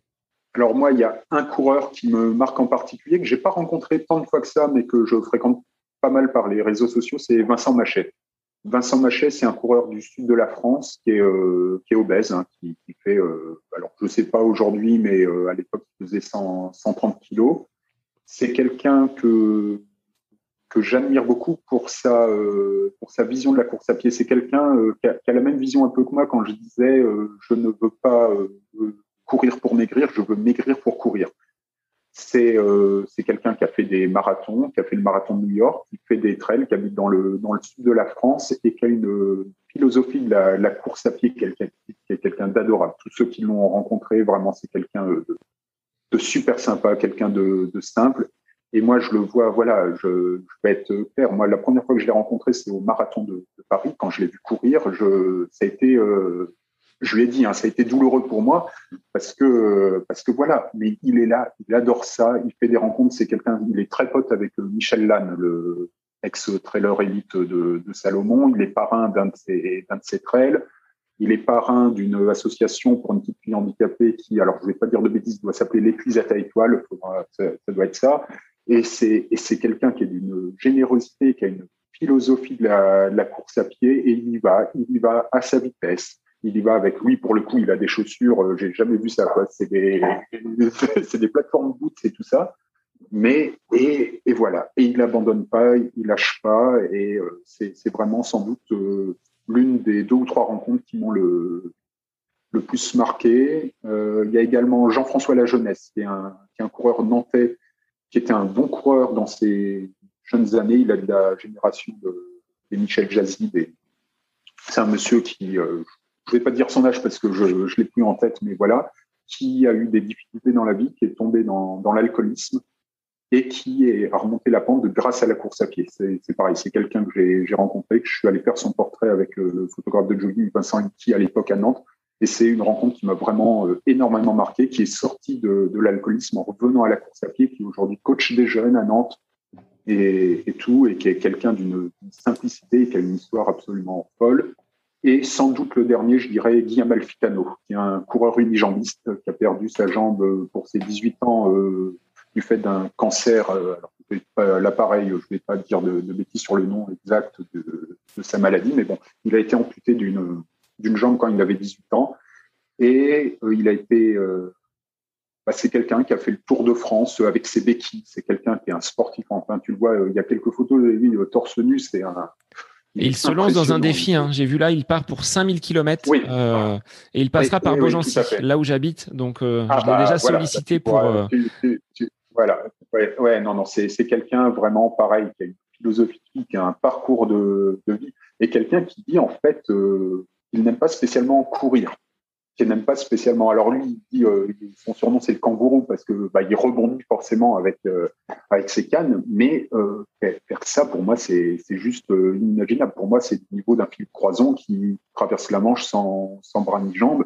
S2: Alors moi, il y a un coureur qui me marque en particulier, que j'ai pas rencontré tant de fois que ça, mais que je fréquente pas mal par les réseaux sociaux, c'est Vincent Machet. Vincent Machet, c'est un coureur du sud de la France qui est, euh, qui obèse, hein, qui, fait, euh, alors je ne sais pas aujourd'hui, mais euh, à l'époque, il faisait 100, 130 kilos. C'est quelqu'un que, que j'admire beaucoup pour sa, pour sa vision de la course à pied. C'est quelqu'un qui, qui, a la même vision un peu que moi quand je disais je ne veux pas courir pour maigrir, je veux maigrir pour courir. C'est euh, quelqu'un qui a fait des marathons, qui a fait le marathon de New York, qui fait des trails, qui habite dans le, sud de la France et qui a une philosophie de la, course à pied qui est quelqu'un d'adorable. Tous ceux qui l'ont rencontré, vraiment, c'est quelqu'un de, de, super sympa, quelqu'un de, simple. Et moi, je le vois, voilà, je, vais être clair. Moi, la première fois que je l'ai rencontré, c'est au marathon de, Paris. Quand je l'ai vu courir, ça a été euh, je lui ai dit, hein, ça a été douloureux pour moi parce que parce que voilà, mais il est là, il adore ça, il fait des rencontres, c'est quelqu'un, il est très pote avec euh, Michel Lannes, le ex-trailer élite de, Salomon, il est parrain d'un de ses de ses trails, il est parrain d'une association pour une petite fille handicapée qui, alors je vais pas dire de bêtises, doit s'appeler l'épuisette à étoiles, ça, ça doit être ça, et c'est et c'est quelqu'un qui est d'une générosité, qui a une philosophie de la, course à pied et il y va, il y va à sa vitesse. Il y va avec lui, pour le coup, il a des chaussures, euh, j'ai jamais vu ça. C'est des, des plateformes boots et tout ça. Mais, et, et voilà. Et il n'abandonne pas, il lâche pas, et euh, c'est vraiment sans doute euh, l'une des deux ou trois rencontres qui m'ont le, le plus marqué. il y a également Jean-François Lajeunesse, qui est un, qui est un coureur nantais, qui était un bon coureur dans ses jeunes années. Il a de la génération de, de Michel Jazzy. C'est un monsieur qui, euh, je ne vais pas dire son âge parce que je ne l'ai plus en tête, mais voilà, qui a eu des difficultés dans la vie, qui est tombé dans, l'alcoolisme et qui est, a remonté la pente grâce à la course à pied. C'est pareil, c'est quelqu'un que j'ai rencontré, que je suis allé faire son portrait avec euh, le photographe de jogging Vincent qui à l'époque à Nantes. Et c'est une rencontre qui m'a vraiment euh, énormément marqué, qui est sorti de, l'alcoolisme en revenant à la course à pied, qui aujourd'hui coach des jeunes à Nantes, et, tout, et qui est quelqu'un d'une simplicité, qui a une histoire absolument folle. Et sans doute le dernier, je dirais Guillaume Alfitano, qui est un coureur unijambiste qui a perdu sa jambe pour ses 18 ans euh, du fait d'un cancer. Euh, alors, l'appareil, je ne vais pas dire de, bêtises sur le nom exact de, sa maladie, mais bon, il a été amputé d'une jambe quand il avait 18 ans. Et euh, il a été euh, bah, c'est quelqu'un qui a fait le Tour de France avec ses béquilles. C'est quelqu'un qui est un sportif. Enfin, tu le vois, euh, il y a quelques photos de lui torse nu. C'est un.
S1: Il, se lance dans un défi. Hein. J'ai vu là, il part pour 5000 km oui. euh, et il passera par Beaugency, là où j'habite. Donc, euh, ah je l'ai bah, déjà sollicité pour. Euh...
S2: Tu, tu, voilà. Ouais, ouais, non, non, c'est quelqu'un vraiment pareil, qui a une philosophie, qui a un parcours de, de vie et quelqu'un qui dit en fait, euh, il n'aime pas spécialement courir qui n'aime pas spécialement. Alors lui, il dit, euh, son surnom c'est le kangourou parce que bah, il rebondit forcément avec euh, avec ses cannes, mais euh, faire ça pour moi c'est juste inimaginable. Pour moi, c'est le niveau d'un Philippe Croison qui traverse la Manche sans sans bras ni jambes.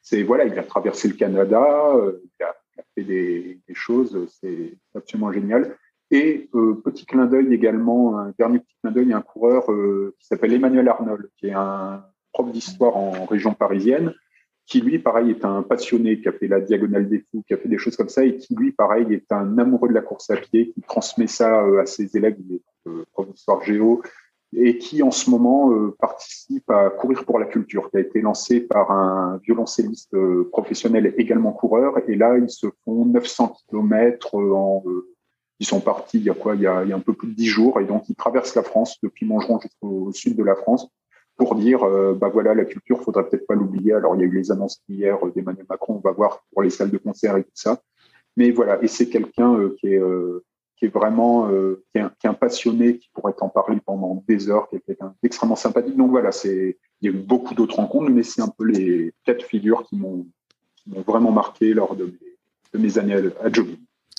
S2: C'est voilà, il a traversé le Canada, il a, fait des, choses, c'est absolument génial. Et petit clin d'œil également, un dernier petit clin d'œil, un coureur qui s'appelle Emmanuel Arnold, qui est un prof d'histoire en région parisienne, qui lui, pareil, est un passionné, qui a fait la diagonale des fous, qui a fait des choses comme ça, et qui lui, pareil, est un amoureux de la course à pied, qui transmet ça euh, à ses élèves, il est euh, prof géo, et qui en ce moment euh, participe à Courir pour la culture, qui a été lancé par un violoncelliste professionnel également coureur, et là, ils se font 900 km en... ils sont partis il y a quoi il y a, un peu plus de 10 jours, et donc ils traversent la France depuis Mangeron jusqu'au sud de la France pour dire, euh, bah voilà, la culture, faudrait peut-être pas l'oublier. Alors, il y a eu les annonces hier d'Emmanuel Macron, on va voir pour les salles de concert et tout ça. Mais voilà, et c'est quelqu'un euh, qui est euh, qui est vraiment qui est, un, passionné, qui pourrait en parler pendant des heures, qui est quelqu'un d'extrêmement sympathique. Donc voilà, c'est il y a eu beaucoup d'autres rencontres, mais c'est un peu les quatre figures qui m'ont vraiment marqué lors de mes, années à, à.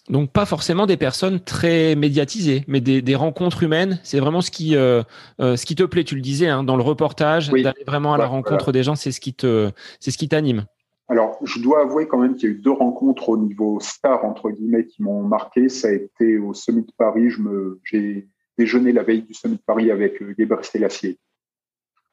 S1: Donc pas forcément des personnes très médiatisées, mais des, des rencontres humaines. C'est vraiment ce qui, euh, euh, ce qui te plaît. Tu le disais hein, dans le reportage, d'aller vraiment à la rencontre des gens, c'est ce qui te, c'est ce qui t'anime.
S2: Alors, je dois avouer quand même qu'il y a eu deux rencontres au niveau star entre guillemets qui m'ont marqué. Ça a été au Sommet de Paris. Je me, j'ai déjeuné la veille du Sommet de Paris avec euh, Geber Selassie,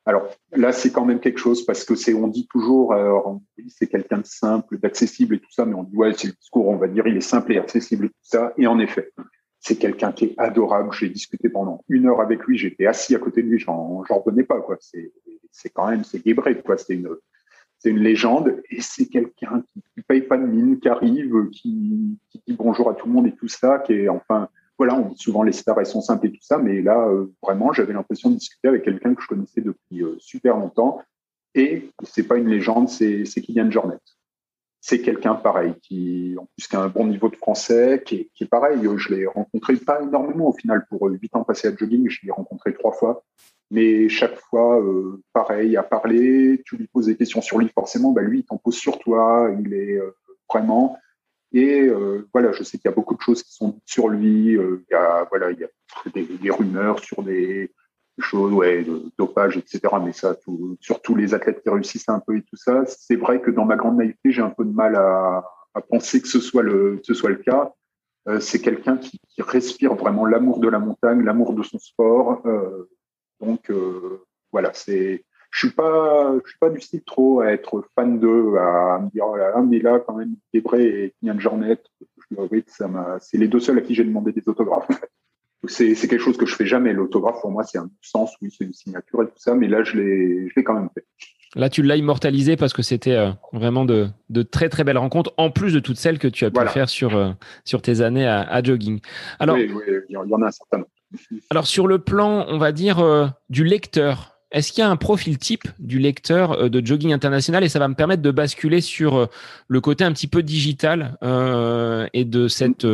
S2: alors là, c'est quand même quelque chose parce que c'est, on dit toujours, euh, c'est quelqu'un de simple, d'accessible et tout ça, mais on dit ouais, c'est le discours, on va dire, il est simple et accessible et tout ça. Et en effet, c'est quelqu'un qui est adorable. J'ai discuté pendant une heure avec lui, j'étais assis à côté de lui, j'en, j'en revenais pas quoi. C'est, c'est quand même, c'est Guébret quoi. C'est une, c'est une légende et c'est quelqu'un qui, paye pas de mine, qui arrive, qui dit bonjour à tout le monde et tout ça, qui est enfin voilà, on dit souvent les stars, elles sont simples et tout ça, mais là, euh, vraiment, j'avais l'impression de discuter avec quelqu'un que je connaissais depuis euh, super longtemps. Et c'est pas une légende, c'est Kylian Jornet. C'est quelqu'un pareil, qui, en plus, qui a un bon niveau de français, qui est, qui est pareil. Je l'ai rencontré pas énormément au final pour euh, huit ans passés à jogging. Je l'ai rencontré trois fois. Mais chaque fois, pareil, à parler, tu lui poses des questions sur lui, forcément, bah, lui, il t'en pose sur toi. Il est vraiment, et euh, voilà, je sais qu'il y a beaucoup de choses qui sont dites sur lui. Euh, il y a voilà, il y a des, des rumeurs sur des, choses, ouais, de dopage, etc. Mais ça, tout, sur tous les athlètes qui réussissent un peu et tout ça, c'est vrai que dans ma grande naïveté, j'ai un peu de mal à, à, penser que ce soit le, ce soit le cas. Euh, c'est quelqu'un qui, qui, respire vraiment l'amour de la montagne, l'amour de son sport. Euh, donc euh, voilà, c'est je suis pas, je suis pas du style trop à être fan d'eux, à me dire oh là là, mais là quand même Debré et Kylian Jornet, je dois avouer que ça m'a, c'est les deux seuls à qui j'ai demandé des autographes. c'est quelque chose que je fais jamais. L'autographe, pour moi, c'est un sens, oui, c'est une signature et tout ça, mais là, je l'ai quand même fait.
S1: Là, tu l'as immortalisé parce que c'était euh, vraiment de, très très belles rencontres, en plus de toutes celles que tu as pu faire sur, euh, sur tes années à, jogging.
S2: Alors, oui, oui, il y en a un certain nombre.
S1: Alors, sur le plan, on va dire, euh, du lecteur, est-ce qu'il y a un profil type du lecteur de Jogging International et ça va me permettre de basculer sur le côté un petit peu digital et de cette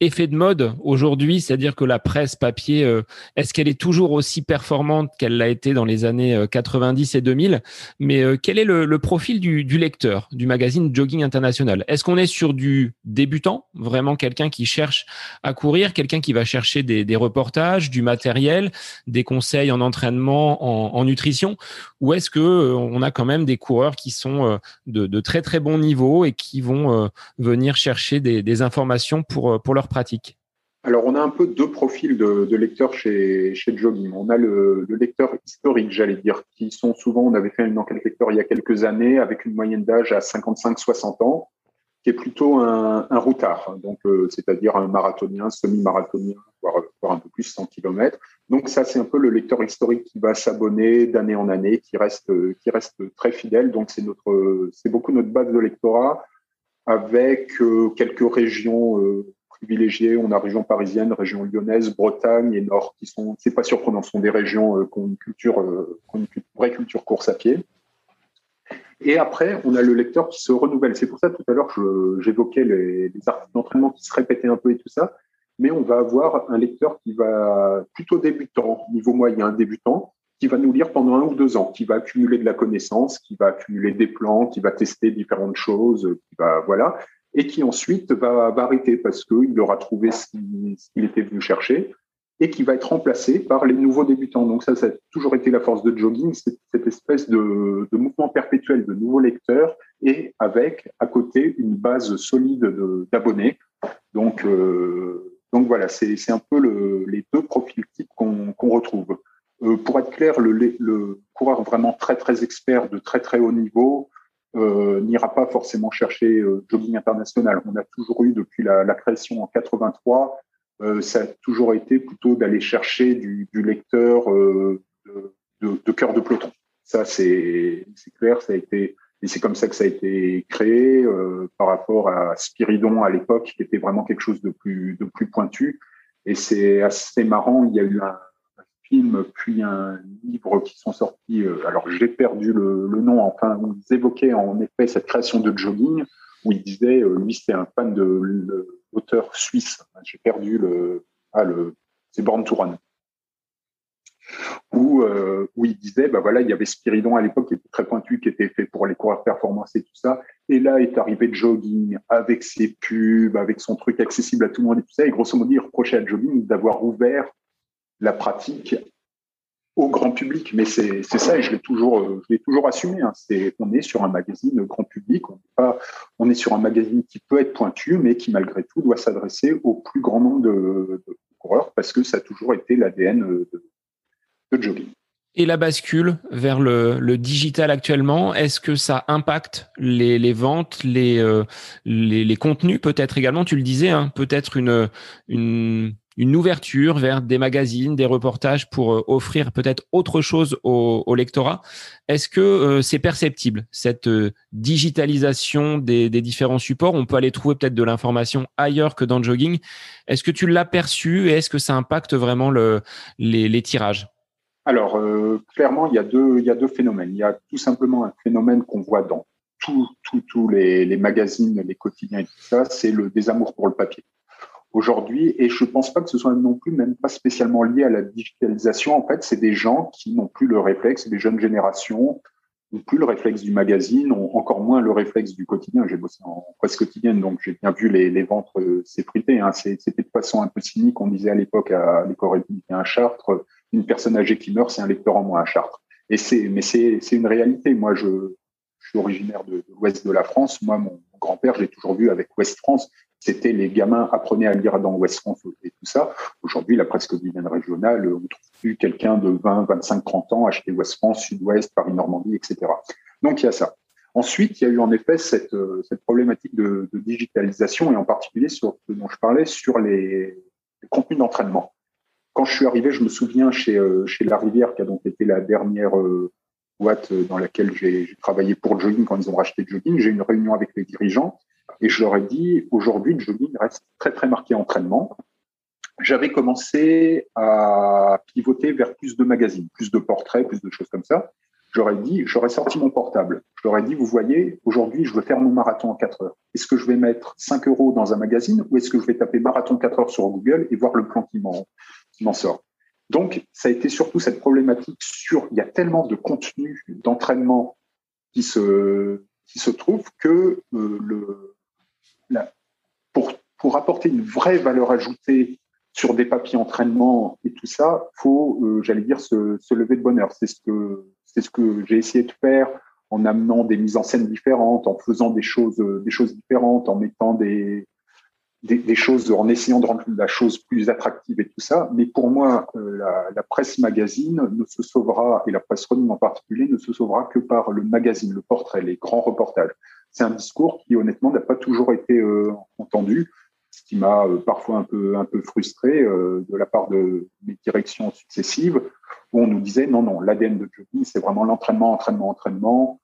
S1: effet de mode aujourd'hui, c'est-à-dire que la presse papier, euh, est-ce qu'elle est toujours aussi performante qu'elle l'a été dans les années 90 euh, et 2000 Mais euh, quel est le, profil du, lecteur du magazine Jogging International? Est-ce qu'on est sur du débutant, vraiment quelqu'un qui cherche à courir, quelqu'un qui va chercher des, reportages, du matériel, des conseils en entraînement, en, nutrition, ou est-ce que on a quand même des coureurs qui sont de, très très bons niveaux et qui vont venir chercher des, informations pour pour leur pratique?
S2: Alors, on a un peu deux profils de, lecteurs chez, chez Jogging. On a le, lecteur historique, j'allais dire, qui sont souvent, on avait fait une enquête lecteur il y a quelques années, avec une moyenne d'âge à 55-60 ans, qui plutôt un, routard, donc euh, c'est-à-dire un marathonien, semi-marathonien, voire, un peu plus 100 km. Donc ça, c'est un peu le lecteur historique qui va s'abonner d'année en année, qui reste, qui reste très fidèle. Donc c'est notre, c'est beaucoup notre base de lectorat, avec euh, quelques régions euh, privilégiés. On a région parisienne, région lyonnaise, Bretagne et Nord, qui sont, c'est pas surprenant, sont des régions euh, qui ont une culture, euh, une vraie culture course à pied. Et après, on a le lecteur qui se renouvelle. C'est pour ça tout à l'heure j'évoquais les, les articles d'entraînement qui se répétaient un peu et tout ça. Mais on va avoir un lecteur qui va plutôt débutant, niveau moyen débutant, qui va nous lire pendant un ou deux ans, qui va accumuler de la connaissance, qui va accumuler des plans, qui va tester différentes choses, qui va voilà, et qui ensuite va, arrêter parce qu'il aura trouvé ce qu'il était venu chercher et qui va être remplacé par les nouveaux débutants. Donc ça, ça a toujours été la force de jogging, cette espèce de, mouvement perpétuel de nouveaux lecteurs et avec à côté une base solide d'abonnés. Donc, euh, donc voilà, c'est un peu le, les deux profils types qu'on retrouve. Euh, pour être clair, le, le, coureur vraiment très très expert de très très haut niveau, euh, n'ira pas forcément chercher euh, jogging international. On a toujours eu depuis la, la création en 83, euh, ça a toujours été plutôt d'aller chercher du, du lecteur euh, de, de, de, cœur de peloton. Ça c'est clair, ça a été et c'est comme ça que ça a été créé euh, par rapport à Spiridon à l'époque, qui était vraiment quelque chose de plus de plus pointu. Et c'est assez marrant. Il y a eu un, film puis un livre qui sont sortis. Euh, alors j'ai perdu le, nom. Enfin, où ils évoquaient en effet cette création de jogging où il disait euh, lui c'était un fan de l'auteur suisse. J'ai perdu le ah le c'est Born to. Où, euh, où il disait, bah voilà, il y avait Spiridon à l'époque qui était très pointu, qui était fait pour les coureurs performance et tout ça. Et là est arrivé Jogging avec ses pubs, avec son truc accessible à tout le monde et tout ça. Et grosso modo, il reprochait à Jogging d'avoir ouvert la pratique grand public. Mais c'est ça, et je l'ai toujours, euh, toujours assumé. Hein. C'est, on est sur un magazine grand public, on est, pas, on est sur un magazine qui peut être pointu, mais qui malgré tout doit s'adresser au plus grand nombre de, coureurs parce que ça a toujours été l'ADN de, de jogging.
S1: Et la bascule vers le, digital actuellement, est-ce que ça impacte les, ventes, euh, les, les, contenus peut-être également? Tu le disais, hein, peut-être une une ouverture vers des magazines, des reportages pour euh, offrir peut-être autre chose au, lectorat. Est-ce que euh, c'est perceptible, cette euh, digitalisation des, différents supports? On peut aller trouver peut-être de l'information ailleurs que dans le jogging. Est-ce que tu l'as perçu et est-ce que ça impacte vraiment le, les, tirages?
S2: Alors, clairement, il y, a deux, il y a deux phénomènes. Il y a tout simplement un phénomène qu'on voit dans tous les, les, magazines, les quotidiens et tout ça, c'est le désamour pour le papier aujourd'hui. Et je pense pas que ce soit non plus, même pas spécialement lié à la digitalisation. En fait, c'est des gens qui n'ont plus le réflexe, des jeunes générations n'ont plus le réflexe du magazine, ont encore moins le réflexe du quotidien. J'ai bossé en presse quotidienne, donc j'ai bien vu les, ventres euh, s'effriter. Hein. C'était de façon un peu cynique. On disait à l'époque à l'école républicain à Chartres, une personne âgée qui meurt, c'est un lecteur en moins à Chartres. Et c'est, mais c'est, une réalité. Moi, je, suis originaire de, l'ouest de la France. Moi, mon, mon grand-père, j'ai toujours vu avec Ouest France c'était les gamins apprenaient à lire dans West France et tout ça. Aujourd'hui, la presse quotidienne régionale, on trouve plus quelqu'un de 20, 25, 30 ans acheter West France, Sud-Ouest, Paris-Normandie, etc. Donc, il y a ça. Ensuite, il y a eu en effet cette, euh, problématique de, digitalisation et en particulier sur ce dont je parlais sur les, contenus d'entraînement. quand je suis arrivé, je me souviens chez, chez La Rivière, qui a donc été la dernière boîte dans laquelle j'ai travaillé pour Jogging quand ils ont racheté Jogging. J'ai eu une réunion avec les dirigeants et je leur ai dit aujourd'hui, Jogging reste très très marqué entraînement. J'avais commencé à pivoter vers plus de magazines, plus de portraits, plus de choses comme ça. J'aurais dit, j'aurais sorti mon portable. Je leur ai dit, vous voyez, aujourd'hui, je veux faire mon marathon en 4 heures. Est-ce que je vais mettre 5 euros dans un magazine ou est-ce que je vais taper marathon 4 heures sur Google et voir le plan qui m'en sort? Donc, ça a été surtout cette problématique sur, il y a tellement de contenu d'entraînement qui se, qui se trouve que euh, le, pour, apporter une vraie valeur ajoutée sur des papiers entraînement et tout ça, faut, euh, j'allais dire, se, se, lever de bonheur. C'est ce que c'est ce que j'ai essayé de faire en amenant des mises en scène différentes, en faisant des choses, euh, des choses différentes, en mettant des, des, choses, en essayant de rendre la chose plus attractive et tout ça. Mais pour moi, euh, la, la, presse magazine ne se sauvera, et la presse running en particulier, ne se sauvera que par le magazine, le portrait, les grands reportages. C'est un discours qui, honnêtement, n'a pas toujours été euh, entendu, ce qui m'a parfois un peu, un peu frustré de la part de mes directions successives où on nous disait non, non, l'ADN de jogging, c'est vraiment l'entraînement, entraînement, entraînement.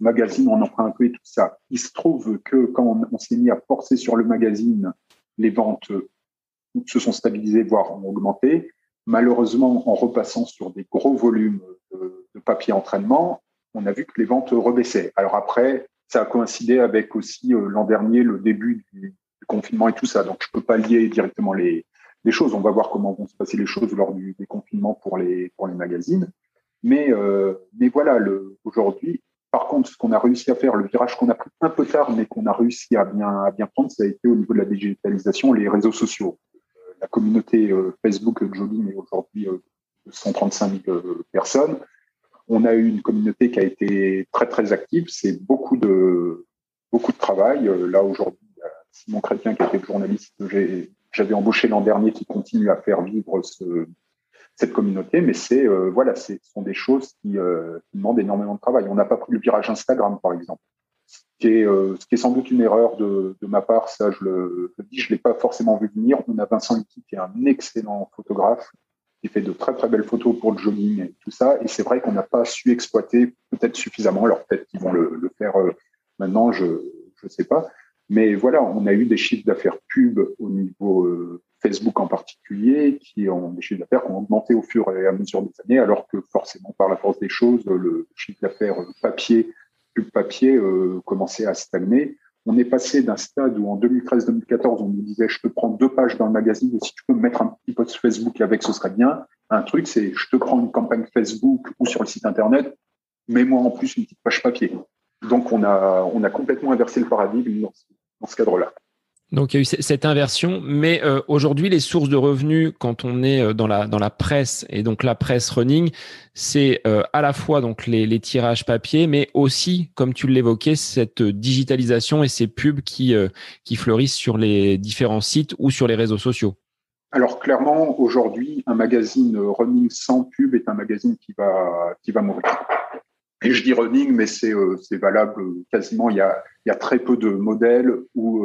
S2: Magazine, on en prend un peu et tout ça. Il se trouve que quand on, s'est mis à forcer sur le magazine, les ventes se sont stabilisées, voire ont augmenté. Malheureusement, en repassant sur des gros volumes de, papier entraînement, on a vu que les ventes rebaissaient. Alors après, ça a coïncidé avec aussi euh, l'an dernier le début du, confinement et tout ça. Donc je peux pas lier directement les, choses. On va voir comment vont se passer les choses lors du déconfinement pour les, pour les magazines. Mais, euh, mais voilà, aujourd'hui, par contre, ce qu'on a réussi à faire, le virage qu'on a pris un peu tard, mais qu'on a réussi à bien, à bien prendre, ça a été au niveau de la digitalisation, les réseaux sociaux. Euh, la communauté euh, Facebook Jogging est aujourd'hui de 135 000 personnes. On a eu une communauté qui a été très très active. C'est beaucoup de travail. Là aujourd'hui, Simon Chrétien qui était journaliste j'ai j'avais embauché l'an dernier qui continue à faire vivre ce, cette communauté, mais c'est euh, voilà, ce sont des choses qui, euh, qui, demandent énormément de travail. On n'a pas pris le virage Instagram, par exemple, ce qui est, euh, sans doute une erreur de, ma part. Ça, je le, je l'ai pas forcément vu venir. On a Vincent Licky qui est un excellent photographe, qui fait de très très belles photos pour le jogging et tout ça. Et c'est vrai qu'on n'a pas su exploiter peut-être suffisamment. Alors peut-être qu'ils vont le, le faire maintenant, je je sais pas. Mais voilà, on a eu des chiffres d'affaires pub au niveau euh, Facebook en particulier, qui ont des chiffres d'affaires qui ont augmenté au fur et à mesure des années, alors que forcément, par la force des choses, le chiffre d'affaires papier, pub papier, euh, commençait à stagner. On est passé d'un stade où en 2013-2014, on nous disait je te prends deux pages dans le magazine et si tu peux me mettre un petit post Facebook avec, ce serait bien. Un truc, c'est je te prends une campagne Facebook ou sur le site internet, mets-moi en plus une petite page papier. Donc on a, on a complètement inversé le paradigme dans ce cadre-là.
S1: Donc il y a eu cette inversion, mais euh, aujourd'hui les sources de revenus quand on est euh, dans la dans la presse et donc la presse running, c'est euh, à la fois donc les, tirages papier, mais aussi comme tu l'évoquais cette digitalisation et ces pubs qui fleurissent sur les différents sites ou sur les réseaux sociaux.
S2: Alors clairement aujourd'hui un magazine running sans pub est un magazine qui va mourir. Et je dis running, mais c'est valable quasiment. Il y, a, il y a très peu de modèles où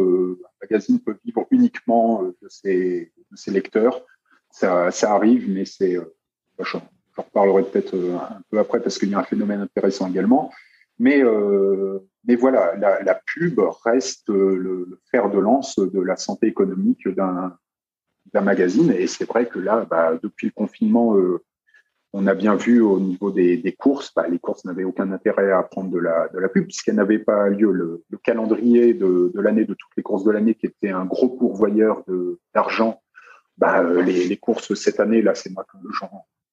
S2: magazine peut vivre uniquement euh, de, ses, lecteurs. Ça, arrive, mais c'est. Euh, J'en reparlerai peut-être un peu après parce qu'il y a un phénomène intéressant également. Mais, mais voilà, la, la, pub reste le, fer de lance de la santé économique d'un magazine. Et c'est vrai que là, bah, depuis le confinement, on a bien vu au niveau des, courses, bah, les courses n'avaient aucun intérêt à prendre de la, de la pub puisqu'elles n'avaient pas lieu. Le, calendrier de, l'année, de toutes les courses de l'année, qui était un gros pourvoyeur d'argent, bah, euh, les, courses cette année, là, c'est moi comme,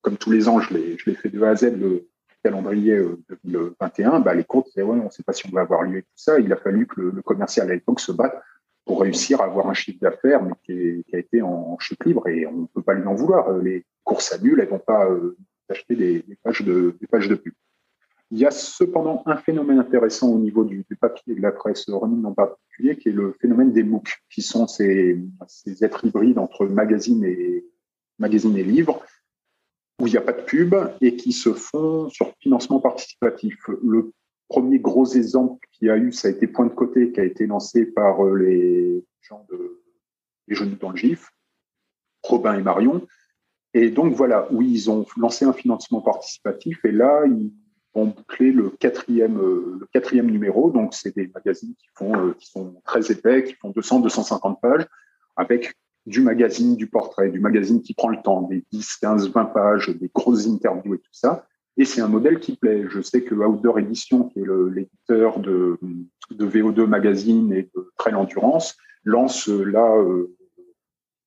S2: comme tous les ans, je l'ai fait de A à Z, le calendrier 2021, euh, bah, les courses, ouais, on ne sait pas si on va avoir lieu et tout ça. Il a fallu que le, commercial à l'époque se batte pour réussir à avoir un chiffre d'affaires, mais qui, a été en chute libre et on ne peut pas lui en vouloir. Les courses annulent, elles vont pas euh, acheter des, pages de, des pages de pub. Il y a cependant un phénomène intéressant au niveau du, papier et de la presse en particulier, qui est le phénomène des MOOC, qui sont ces, ces êtres hybrides entre magazine et, magazine et livre, où il n'y a pas de pub et qui se font sur financement participatif. Le premier gros exemple qu'il y a eu, ça a été Point de côté, qui a été lancé par euh, les gens de Les Jeunes dans le GIF, Robin et Marion, Et donc voilà, oui, ils ont lancé un financement participatif et là, ils vont boucler le quatrième, euh, le quatrième numéro. Donc c'est des magazines qui font, euh, qui sont très épais, qui font 200, 250 pages, avec du magazine, du portrait, du magazine qui prend le temps, des 10, 15, 20 pages, des grosses interviews et tout ça. Et c'est un modèle qui plaît. Je sais que Outdoor Edition, qui est l'éditeur de, de VO2 Magazine et de Trail Endurance, lance là, euh,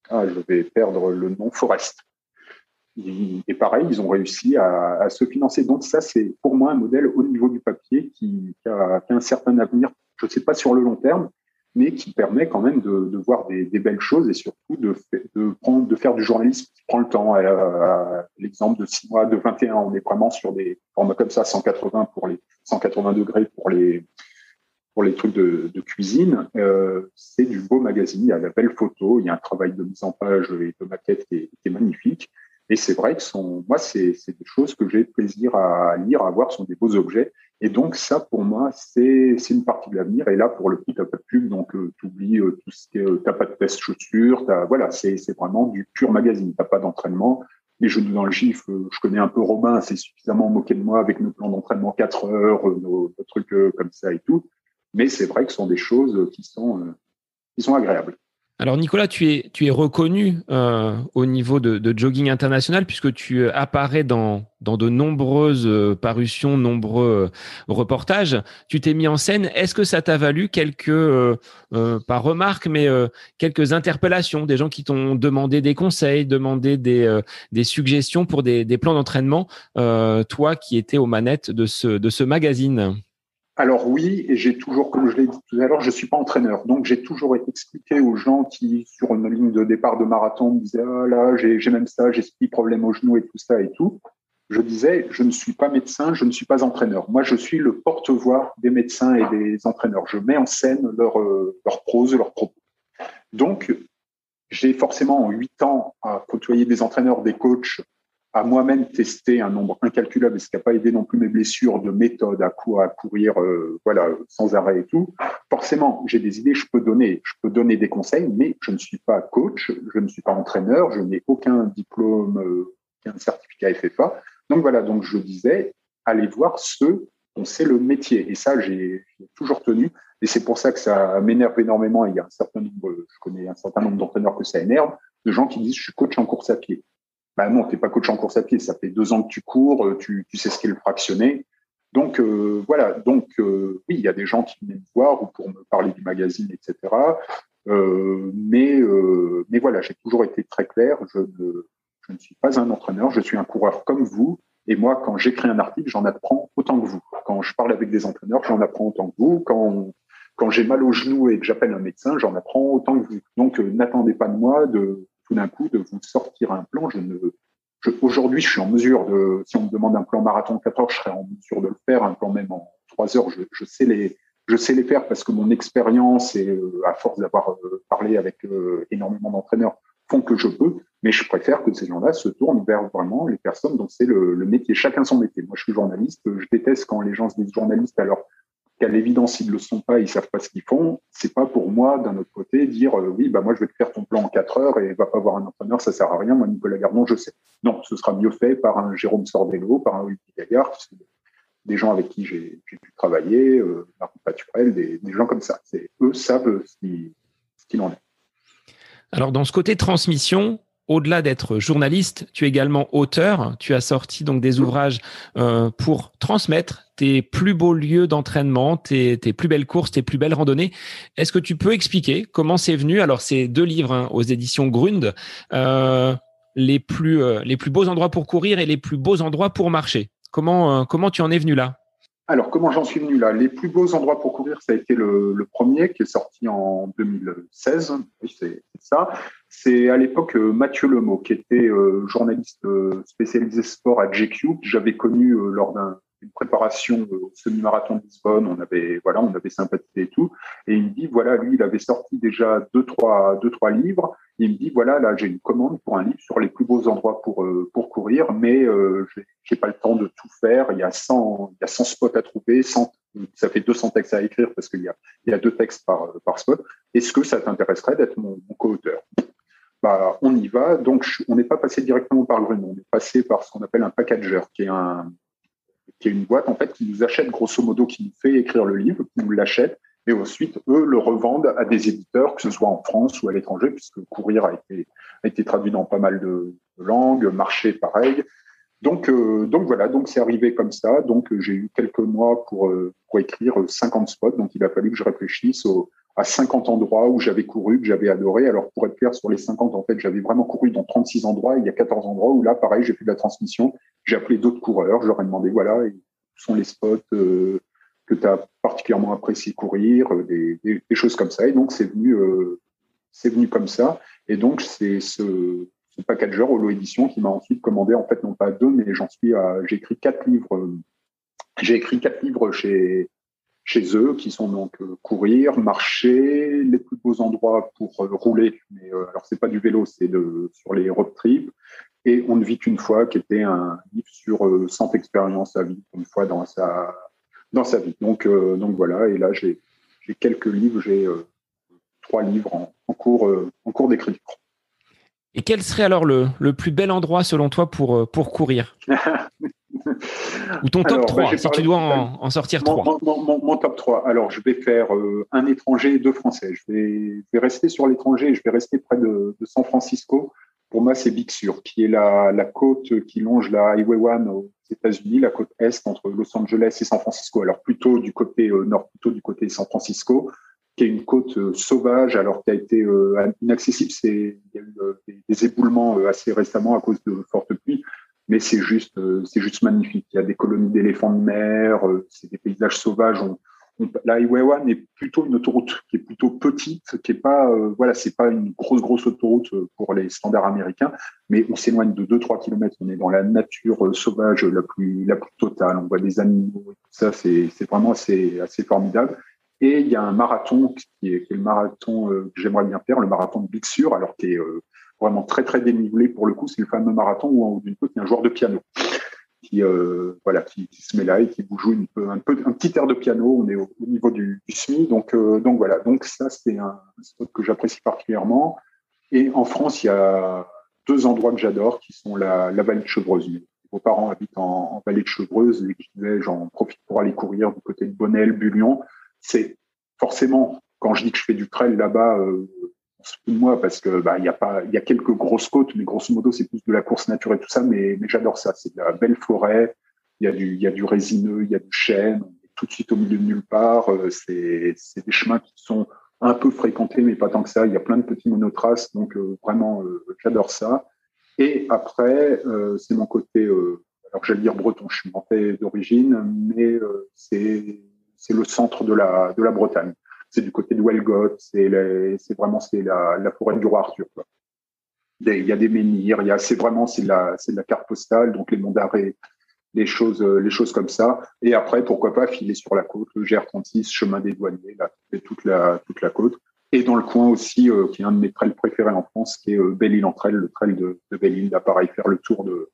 S2: ah, je vais perdre le nom, Forest. Et pareil, ils ont réussi à, se financer. Donc ça, c'est pour moi un modèle au niveau du papier qui, a, un certain avenir, je ne sais pas sur le long terme, mais qui permet quand même de, voir des, belles choses et surtout de, faire du journalisme qui prend le temps. L'exemple de 6 mois, de 21, on est vraiment sur des formats comme ça, 180 pour les 180 degrés pour les pour les trucs de, cuisine. Euh, c'est du beau magazine, il y a la belle photo, il y a un travail de mise en page et de maquette qui est magnifique. Et c'est vrai que sont, moi, c'est des choses que j'ai plaisir à lire, à voir, sont des beaux objets. Et donc, ça, pour moi, c'est une partie de l'avenir. Et là, pour le coup, t'as pas de pub, donc euh, tu oublies euh, tout ce qui est, euh, t'as pas de test chaussures, voilà, c'est vraiment du pur magazine. T'as pas d'entraînement. Les genoux dans le gif, je connais un peu Robin, c'est suffisamment moqué de moi avec nos plans d'entraînement 4 heures, nos, nos trucs comme ça et tout. Mais c'est vrai que ce sont des choses qui sont, qui sont agréables.
S1: Alors Nicolas, tu es, tu es reconnu euh, au niveau de, jogging international puisque tu euh, apparais dans, dans de nombreuses euh, parutions, nombreux reportages. Tu t'es mis en scène. Est-ce que ça t'a valu quelques, pas remarques, mais quelques interpellations, des gens qui t'ont demandé des conseils, demandé des, des suggestions pour des, des plans d'entraînement, toi qui étais aux manettes de ce, de ce magazine?
S2: Alors oui, et j'ai toujours, comme je l'ai dit tout à l'heure, je suis pas entraîneur. Donc j'ai toujours expliqué aux gens qui, sur une ligne de départ de marathon, me disaient ah là j'ai même ça, j'ai ce petit problème au genou et tout ça et tout. Je disais je ne suis pas médecin, je ne suis pas entraîneur. Moi je suis le porte-voix des médecins et des entraîneurs. Je mets en scène leur euh, leur prose, leurs propos. Donc j'ai forcément en huit ans à côtoyer des entraîneurs, des coachs à moi-même tester un nombre incalculable, ce qui n'a pas aidé non plus mes blessures de méthode à, courir euh, voilà, sans arrêt et tout. Forcément, j'ai des idées, je peux donner, je peux donner des conseils, mais je ne suis pas coach, je ne suis pas entraîneur, je n'ai aucun diplôme, euh, aucun certificat FFA. Donc voilà, donc je disais, allez voir ceux dont c'est le métier. Et ça, j'ai toujours tenu. Et c'est pour ça que ça m'énerve énormément. il y a un certain nombre, je connais un certain nombre d'entraîneurs que ça énerve, de gens qui disent, je suis coach en course à pied. Ben non, t'es pas coach en course à pied. Ça fait deux ans que tu cours, euh, tu, tu sais ce qu'est le fractionné. Donc euh, voilà. Donc euh, oui, il y a des gens qui viennent me voir ou pour me parler du magazine, etc. mais mais voilà, j'ai toujours été très clair. Je ne, je ne suis pas un entraîneur. Je suis un coureur comme vous. Et moi, quand j'écris un article, j'en apprends autant que vous. Quand je parle avec des entraîneurs, j'en apprends autant que vous. Quand quand j'ai mal au genou et que j'appelle un médecin, j'en apprends autant que vous. Donc, n'attendez pas de moi de, d'un coup de vous sortir un plan. Je ne, aujourd'hui, je suis en mesure de, si on me demande un plan marathon de 4 heures, je serais en mesure de le faire. Un plan même en 3 heures, je, sais les, je sais les faire parce que mon expérience et euh, à force d'avoir euh, parlé avec euh, énormément d'entraîneurs font que je peux. Mais je préfère que ces gens-là se tournent vers vraiment les personnes dont c'est le, le, métier. Chacun son métier. Moi, je suis journaliste. Je déteste quand les gens se disent journalistes alors qu'à l'évidence, ils ne le sont pas, ils savent pas ce qu'ils font. C'est pas pour moi, d'un autre côté, dire euh, oui, bah moi je vais te faire ton plan en quatre heures et va pas voir un entraîneur, ça sert à rien. Moi, Nicolas Gardon, je sais. Non, ce sera mieux fait par un Jérôme Sordello, par un Olivier Gaillard, des gens avec qui j'ai pu travailler, euh, Paturel, des, des, gens comme ça. Eux savent ce qu'il en est.
S1: Alors, dans ce côté transmission, au-delà d'être journaliste, tu es également auteur. Tu as sorti donc des ouvrages euh, pour transmettre tes plus beaux lieux d'entraînement, tes, plus belles courses, tes plus belles randonnées. Est-ce que tu peux expliquer comment c'est venu? Alors, c'est deux livres hein, aux éditions Grund, euh, les plus euh, les plus beaux endroits pour courir et les plus beaux endroits pour marcher. Comment comment tu en es venu là?
S2: Alors, comment j'en suis venu là? Les plus beaux endroits pour courir, ça a été le, premier qui est sorti en 2016. Oui, c'est ça. C'est à l'époque euh, Mathieu Lemot, qui était euh, journaliste euh, spécialisé sport à GQ, que j'avais connu lors d'une préparation au semi-marathon de Lisbonne. On avait, voilà, on avait sympathisé et tout. Et il me dit, voilà, lui, il avait sorti déjà deux, trois, deux, trois livres. Il me dit, voilà, là, j'ai une commande pour un livre sur les plus beaux endroits pour, pour courir, mais euh, j'ai pas le temps de tout faire. Il y a 100, il y a 100 spots à trouver, 100 ça fait 200 textes à écrire parce qu'il y a, il y a deux textes par, par spot. Est-ce que ça t'intéresserait d'être mon, co-auteur? Bah, on y va. Donc, on n'est pas passé directement par le Green, on est passé par ce qu'on appelle un packager, qui est, un, qui est une boîte en fait qui nous achète grosso modo, qui nous fait écrire le livre, qui nous l'achète, et ensuite, eux le revendent à des éditeurs, que ce soit en France ou à l'étranger, puisque Courir a été, a été traduit dans pas mal de, langues, marché pareil. Donc, euh, donc voilà, donc c'est arrivé comme ça. Donc j'ai eu quelques mois pour, euh, pour écrire 50 spots. Donc il a fallu que je réfléchisse à 50 endroits où j'avais couru, que j'avais adoré. Alors pour être clair, sur les 50, en fait, j'avais vraiment couru dans 36 endroits. Il y a 14 endroits où là, pareil, j'ai fait de la transmission. J'ai appelé d'autres coureurs. Je leur ai demandé, voilà, où sont les spots euh, que tu as particulièrement apprécié courir, des, des, choses comme ça. Et donc c'est venu, c'est venu comme ça. Et donc c'est ce ce packager Holo Édition qui m'a ensuite commandé en fait non pas deux mais j'en suis à j'ai quatre livres j'ai écrit quatre livres chez chez eux qui sont donc euh, courir marcher les plus beaux endroits pour euh, rouler. Mais euh, alors c'est pas du vélo c'est de sur les road trips. Et on ne vit qu'une fois qui était un livre sur 100 expériences à vivre une fois dans sa dans sa vie. Donc donc voilà. Et là j'ai j'ai quelques livres. J'ai trois livres en, en cours en cours d'écriture.
S1: Et quel serait alors le, le, plus bel endroit selon toi pour, pour courir? Ou ton top 3, si tu dois en, sortir 3
S2: mon, top 3. Alors, je vais faire euh, un étranger et deux français. Je vais, je vais rester sur l'étranger et je vais rester près de, de San Francisco. Pour moi, c'est Big Sur, qui est la, la côte qui longe la Highway 1 aux États-Unis, la côte est entre Los Angeles et San Francisco. Alors, plutôt du côté euh, nord, plutôt du côté San Francisco qui est une côte euh, sauvage, alors qui a été inaccessible. Il y a eu des, éboulements assez récemment à cause de fortes pluies, mais c'est juste c'est juste magnifique. Il y a des colonies d'éléphants de mer, c'est des paysages sauvages. On, la Highway 1 est plutôt une autoroute qui est plutôt petite, qui est pas voilà, c'est pas une grosse grosse autoroute pour les standards américains, mais on s'éloigne de 2-3 km. On est dans la nature sauvage la plus la plus totale. On voit des animaux et tout ça. C'est c'est vraiment assez assez formidable. Et il y a un marathon qui est, le marathon euh, que j'aimerais bien faire, le marathon de Big Sur, alors qui est euh, vraiment très très dénivelé pour le coup. C'est le fameux marathon où d'une côte il y a un joueur de piano qui euh, voilà qui, se met là et qui vous joue un, peu, un petit air de piano. On est au, niveau du, SMI, donc donc voilà. Donc ça c'est un, spot que j'apprécie particulièrement. Et en France il y a deux endroits que j'adore qui sont la, vallée de Chevreuse. Vos parents habitent en, en vallée de Chevreuse et j'en profite pour aller courir du côté de Bonnel, Bullion c'est forcément quand je dis que je fais du trail là-bas, euh, moi parce que bah il y a pas, il y a quelques grosses côtes, mais grosso modo c'est plus de la course naturelle tout ça, mais, mais j'adore ça. C'est de la belle forêt, il y a du, il y a du résineux, il y a du chêne, on est tout de suite au milieu de nulle part. Euh, c'est, c'est des chemins qui sont un peu fréquentés, mais pas tant que ça. Il y a plein de petits monotraces, donc euh, vraiment j'adore ça. Et après, c'est mon côté, alors j'allais dire breton, je suis monté d'origine, mais c'est c'est le centre de la, de la Bretagne. C'est du côté de Welgot, c'est vraiment c'est la, forêt du roi Arthur. il y a des menhirs, il y a, c'est vraiment c'est la, carte postale, donc les monts d'arrêt, les choses, les choses comme ça. Et après, pourquoi pas filer sur la côte, le GR36, chemin des douaniers, là, toute la, toute la côte. Et dans le coin aussi, euh, qui est un de mes trails préférés en France, qui est euh, Belle-Île en trail, le trail de, de Belle-Île, là, pareil, faire le tour de,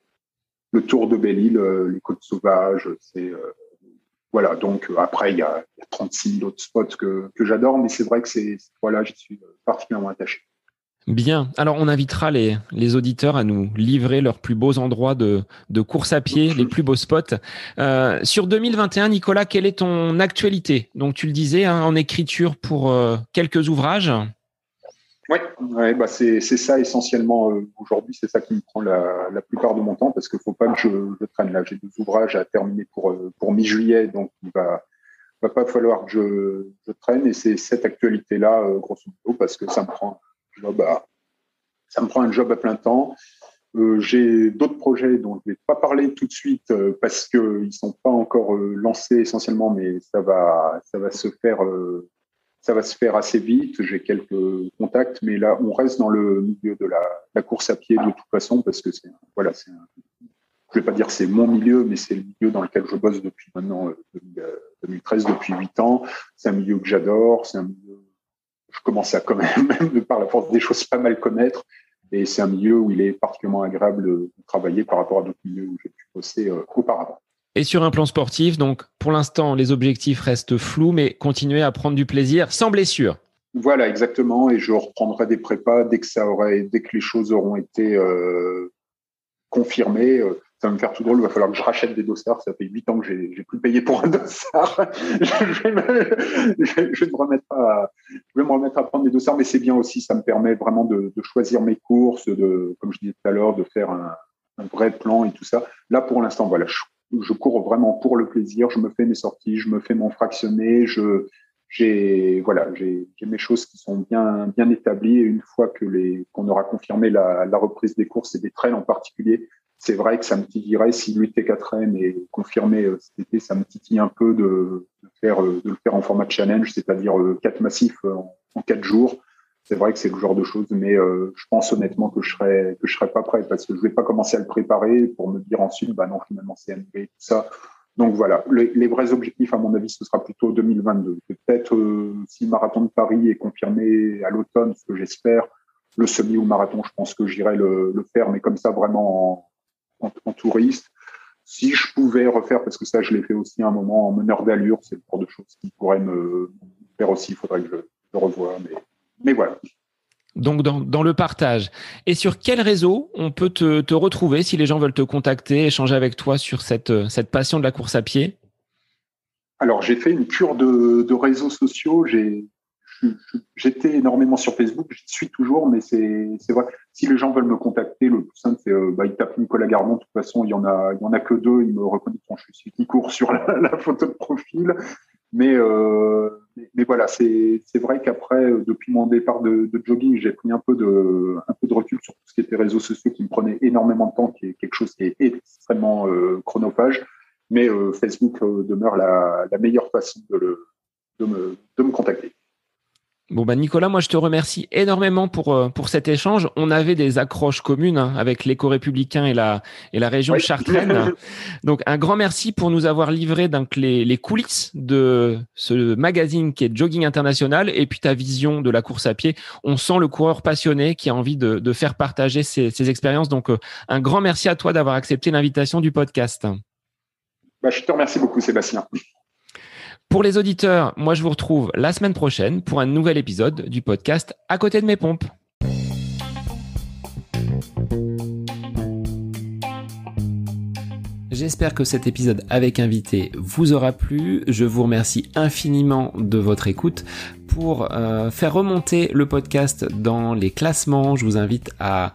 S2: le tour de Belle-Île, euh, les côtes sauvages, c'est, voilà, donc euh, après, il y, a, 36 000 autres spots que, que j'adore, mais c'est vrai que c'est voilà, j'y suis euh, particulièrement attaché.
S1: Bien. Alors, on invitera les, les, auditeurs à nous livrer leurs plus beaux endroits de, de course à pied, les plus beaux spots. Euh, sur 2021, Nicolas, quelle est ton actualité? Donc, tu le disais, hein, en écriture pour euh, quelques ouvrages.
S2: Oui, ouais, bah c'est ça essentiellement euh, aujourd'hui, c'est ça qui me prend la, la, plupart de mon temps parce qu'il faut pas que je, je traîne là. J'ai deux ouvrages à terminer pour euh, pour mi-juillet, donc il va va pas falloir que je, je traîne et c'est cette actualité là euh, grosso modo parce que ça me prend un job à, ça me prend un job à plein temps. Euh, j'ai d'autres projets dont je vais pas parler tout de suite parce que ils sont pas encore lancés essentiellement, mais ça va ça va se faire ça va se faire assez vite. J'ai quelques contacts, mais là, on reste dans le milieu de la, course à pied de toute façon parce que c'est voilà, c'est je vais pas dire c'est mon milieu, mais c'est le milieu dans lequel je bosse depuis maintenant 2013, euh, depuis huit ans. C'est un milieu que j'adore. C'est un milieu, je commence à quand même, même par la force des choses, pas mal connaître. Et c'est un milieu où il est particulièrement agréable de travailler par rapport à d'autres milieux où j'ai pu bosser euh, auparavant.
S1: Et sur un plan sportif, donc pour l'instant, les objectifs restent flous, mais continuer à prendre du plaisir sans blessure.
S2: Voilà, exactement. Et je reprendrai des prépas dès que ça aurait, dès que les choses auront été euh, confirmées. Euh, ça va me faire tout drôle. Il va falloir que je rachète des dossards. Ça fait huit ans que j'ai, j'ai plus payé pour un dossard. je, vais me, vais me remettre à, je vais me remettre à prendre des dossards, mais c'est bien aussi. Ça me permet vraiment de, choisir mes courses, de, comme je disais tout à l'heure, de faire un, vrai plan et tout ça. Là, pour l'instant, voilà, je cours vraiment pour le plaisir. Je me fais mes sorties, je me fais mon fractionné, je j'ai voilà, j'ai mes choses qui sont bien bien établies. Une fois que les qu'on aura confirmé la, la, reprise des courses et des trails en particulier, c'est vrai que ça me titillerait si l'UT4M est confirmé euh, cet été, ça me titille un peu de, de faire euh, de le faire en format challenge, c'est-à-dire euh, quatre massifs en, en quatre jours. C'est vrai que c'est le genre de choses, mais euh, je pense honnêtement que je serais que je serais pas prêt parce que je vais pas commencer à le préparer pour me dire ensuite, bah non, finalement c'est annulé, tout ça. Donc voilà, les, vrais objectifs, à mon avis, ce sera plutôt 2022. Peut-être euh, si le marathon de Paris est confirmé à l'automne, ce que j'espère, le semi ou marathon, je pense que j'irai le, faire, mais comme ça vraiment en, touriste. Si je pouvais refaire, parce que ça, je l'ai fait aussi à un moment en meneur d'allure, c'est le genre de choses qui pourraient me faire aussi. Il faudrait que je, je revoie, mais, mais voilà
S1: donc dans, le partage. Et sur quel réseau on peut te, retrouver si les gens veulent te contacter, échanger avec toi sur cette, cette passion de la course à pied?
S2: Alors j'ai fait une cure de, réseaux sociaux. J'étais énormément sur Facebook, j'y suis toujours, mais c'est vrai. Si les gens veulent me contacter, le plus simple, c'est euh, bah, ils tapent Nicolas Garmont. De toute façon, il y en a, il y en a que deux. Ils me reconnaîtront. Je suis qui court sur la, photo de profil. Mais, euh, mais, voilà, c'est vrai qu'après, euh, depuis mon départ de, de jogging, j'ai pris un peu, de, un peu de recul sur tout ce qui était réseaux sociaux qui me prenait énormément de temps, qui est quelque chose qui est extrêmement euh, chronophage. Mais euh, Facebook demeure la, la, meilleure façon de, le, de, me, de me contacter.
S1: Bon bah Nicolas, moi je te remercie énormément pour euh, pour cet échange. On avait des accroches communes hein, avec l'éco-républicain et la et la région oui. Chartraine. donc un grand merci pour nous avoir livré donc les, les coulisses de ce magazine qui est Jogging International et puis ta vision de la course à pied. On sent le coureur passionné qui a envie de, de faire partager ses, ses expériences. Donc euh, un grand merci à toi d'avoir accepté l'invitation du podcast.
S2: Bah, je te remercie beaucoup Sébastien.
S1: Pour les auditeurs, moi je vous retrouve la semaine prochaine pour un nouvel épisode du podcast À côté de mes pompes. J'espère que cet épisode avec invité vous aura plu. Je vous remercie infiniment de votre écoute. Pour euh, faire remonter le podcast dans les classements, je vous invite à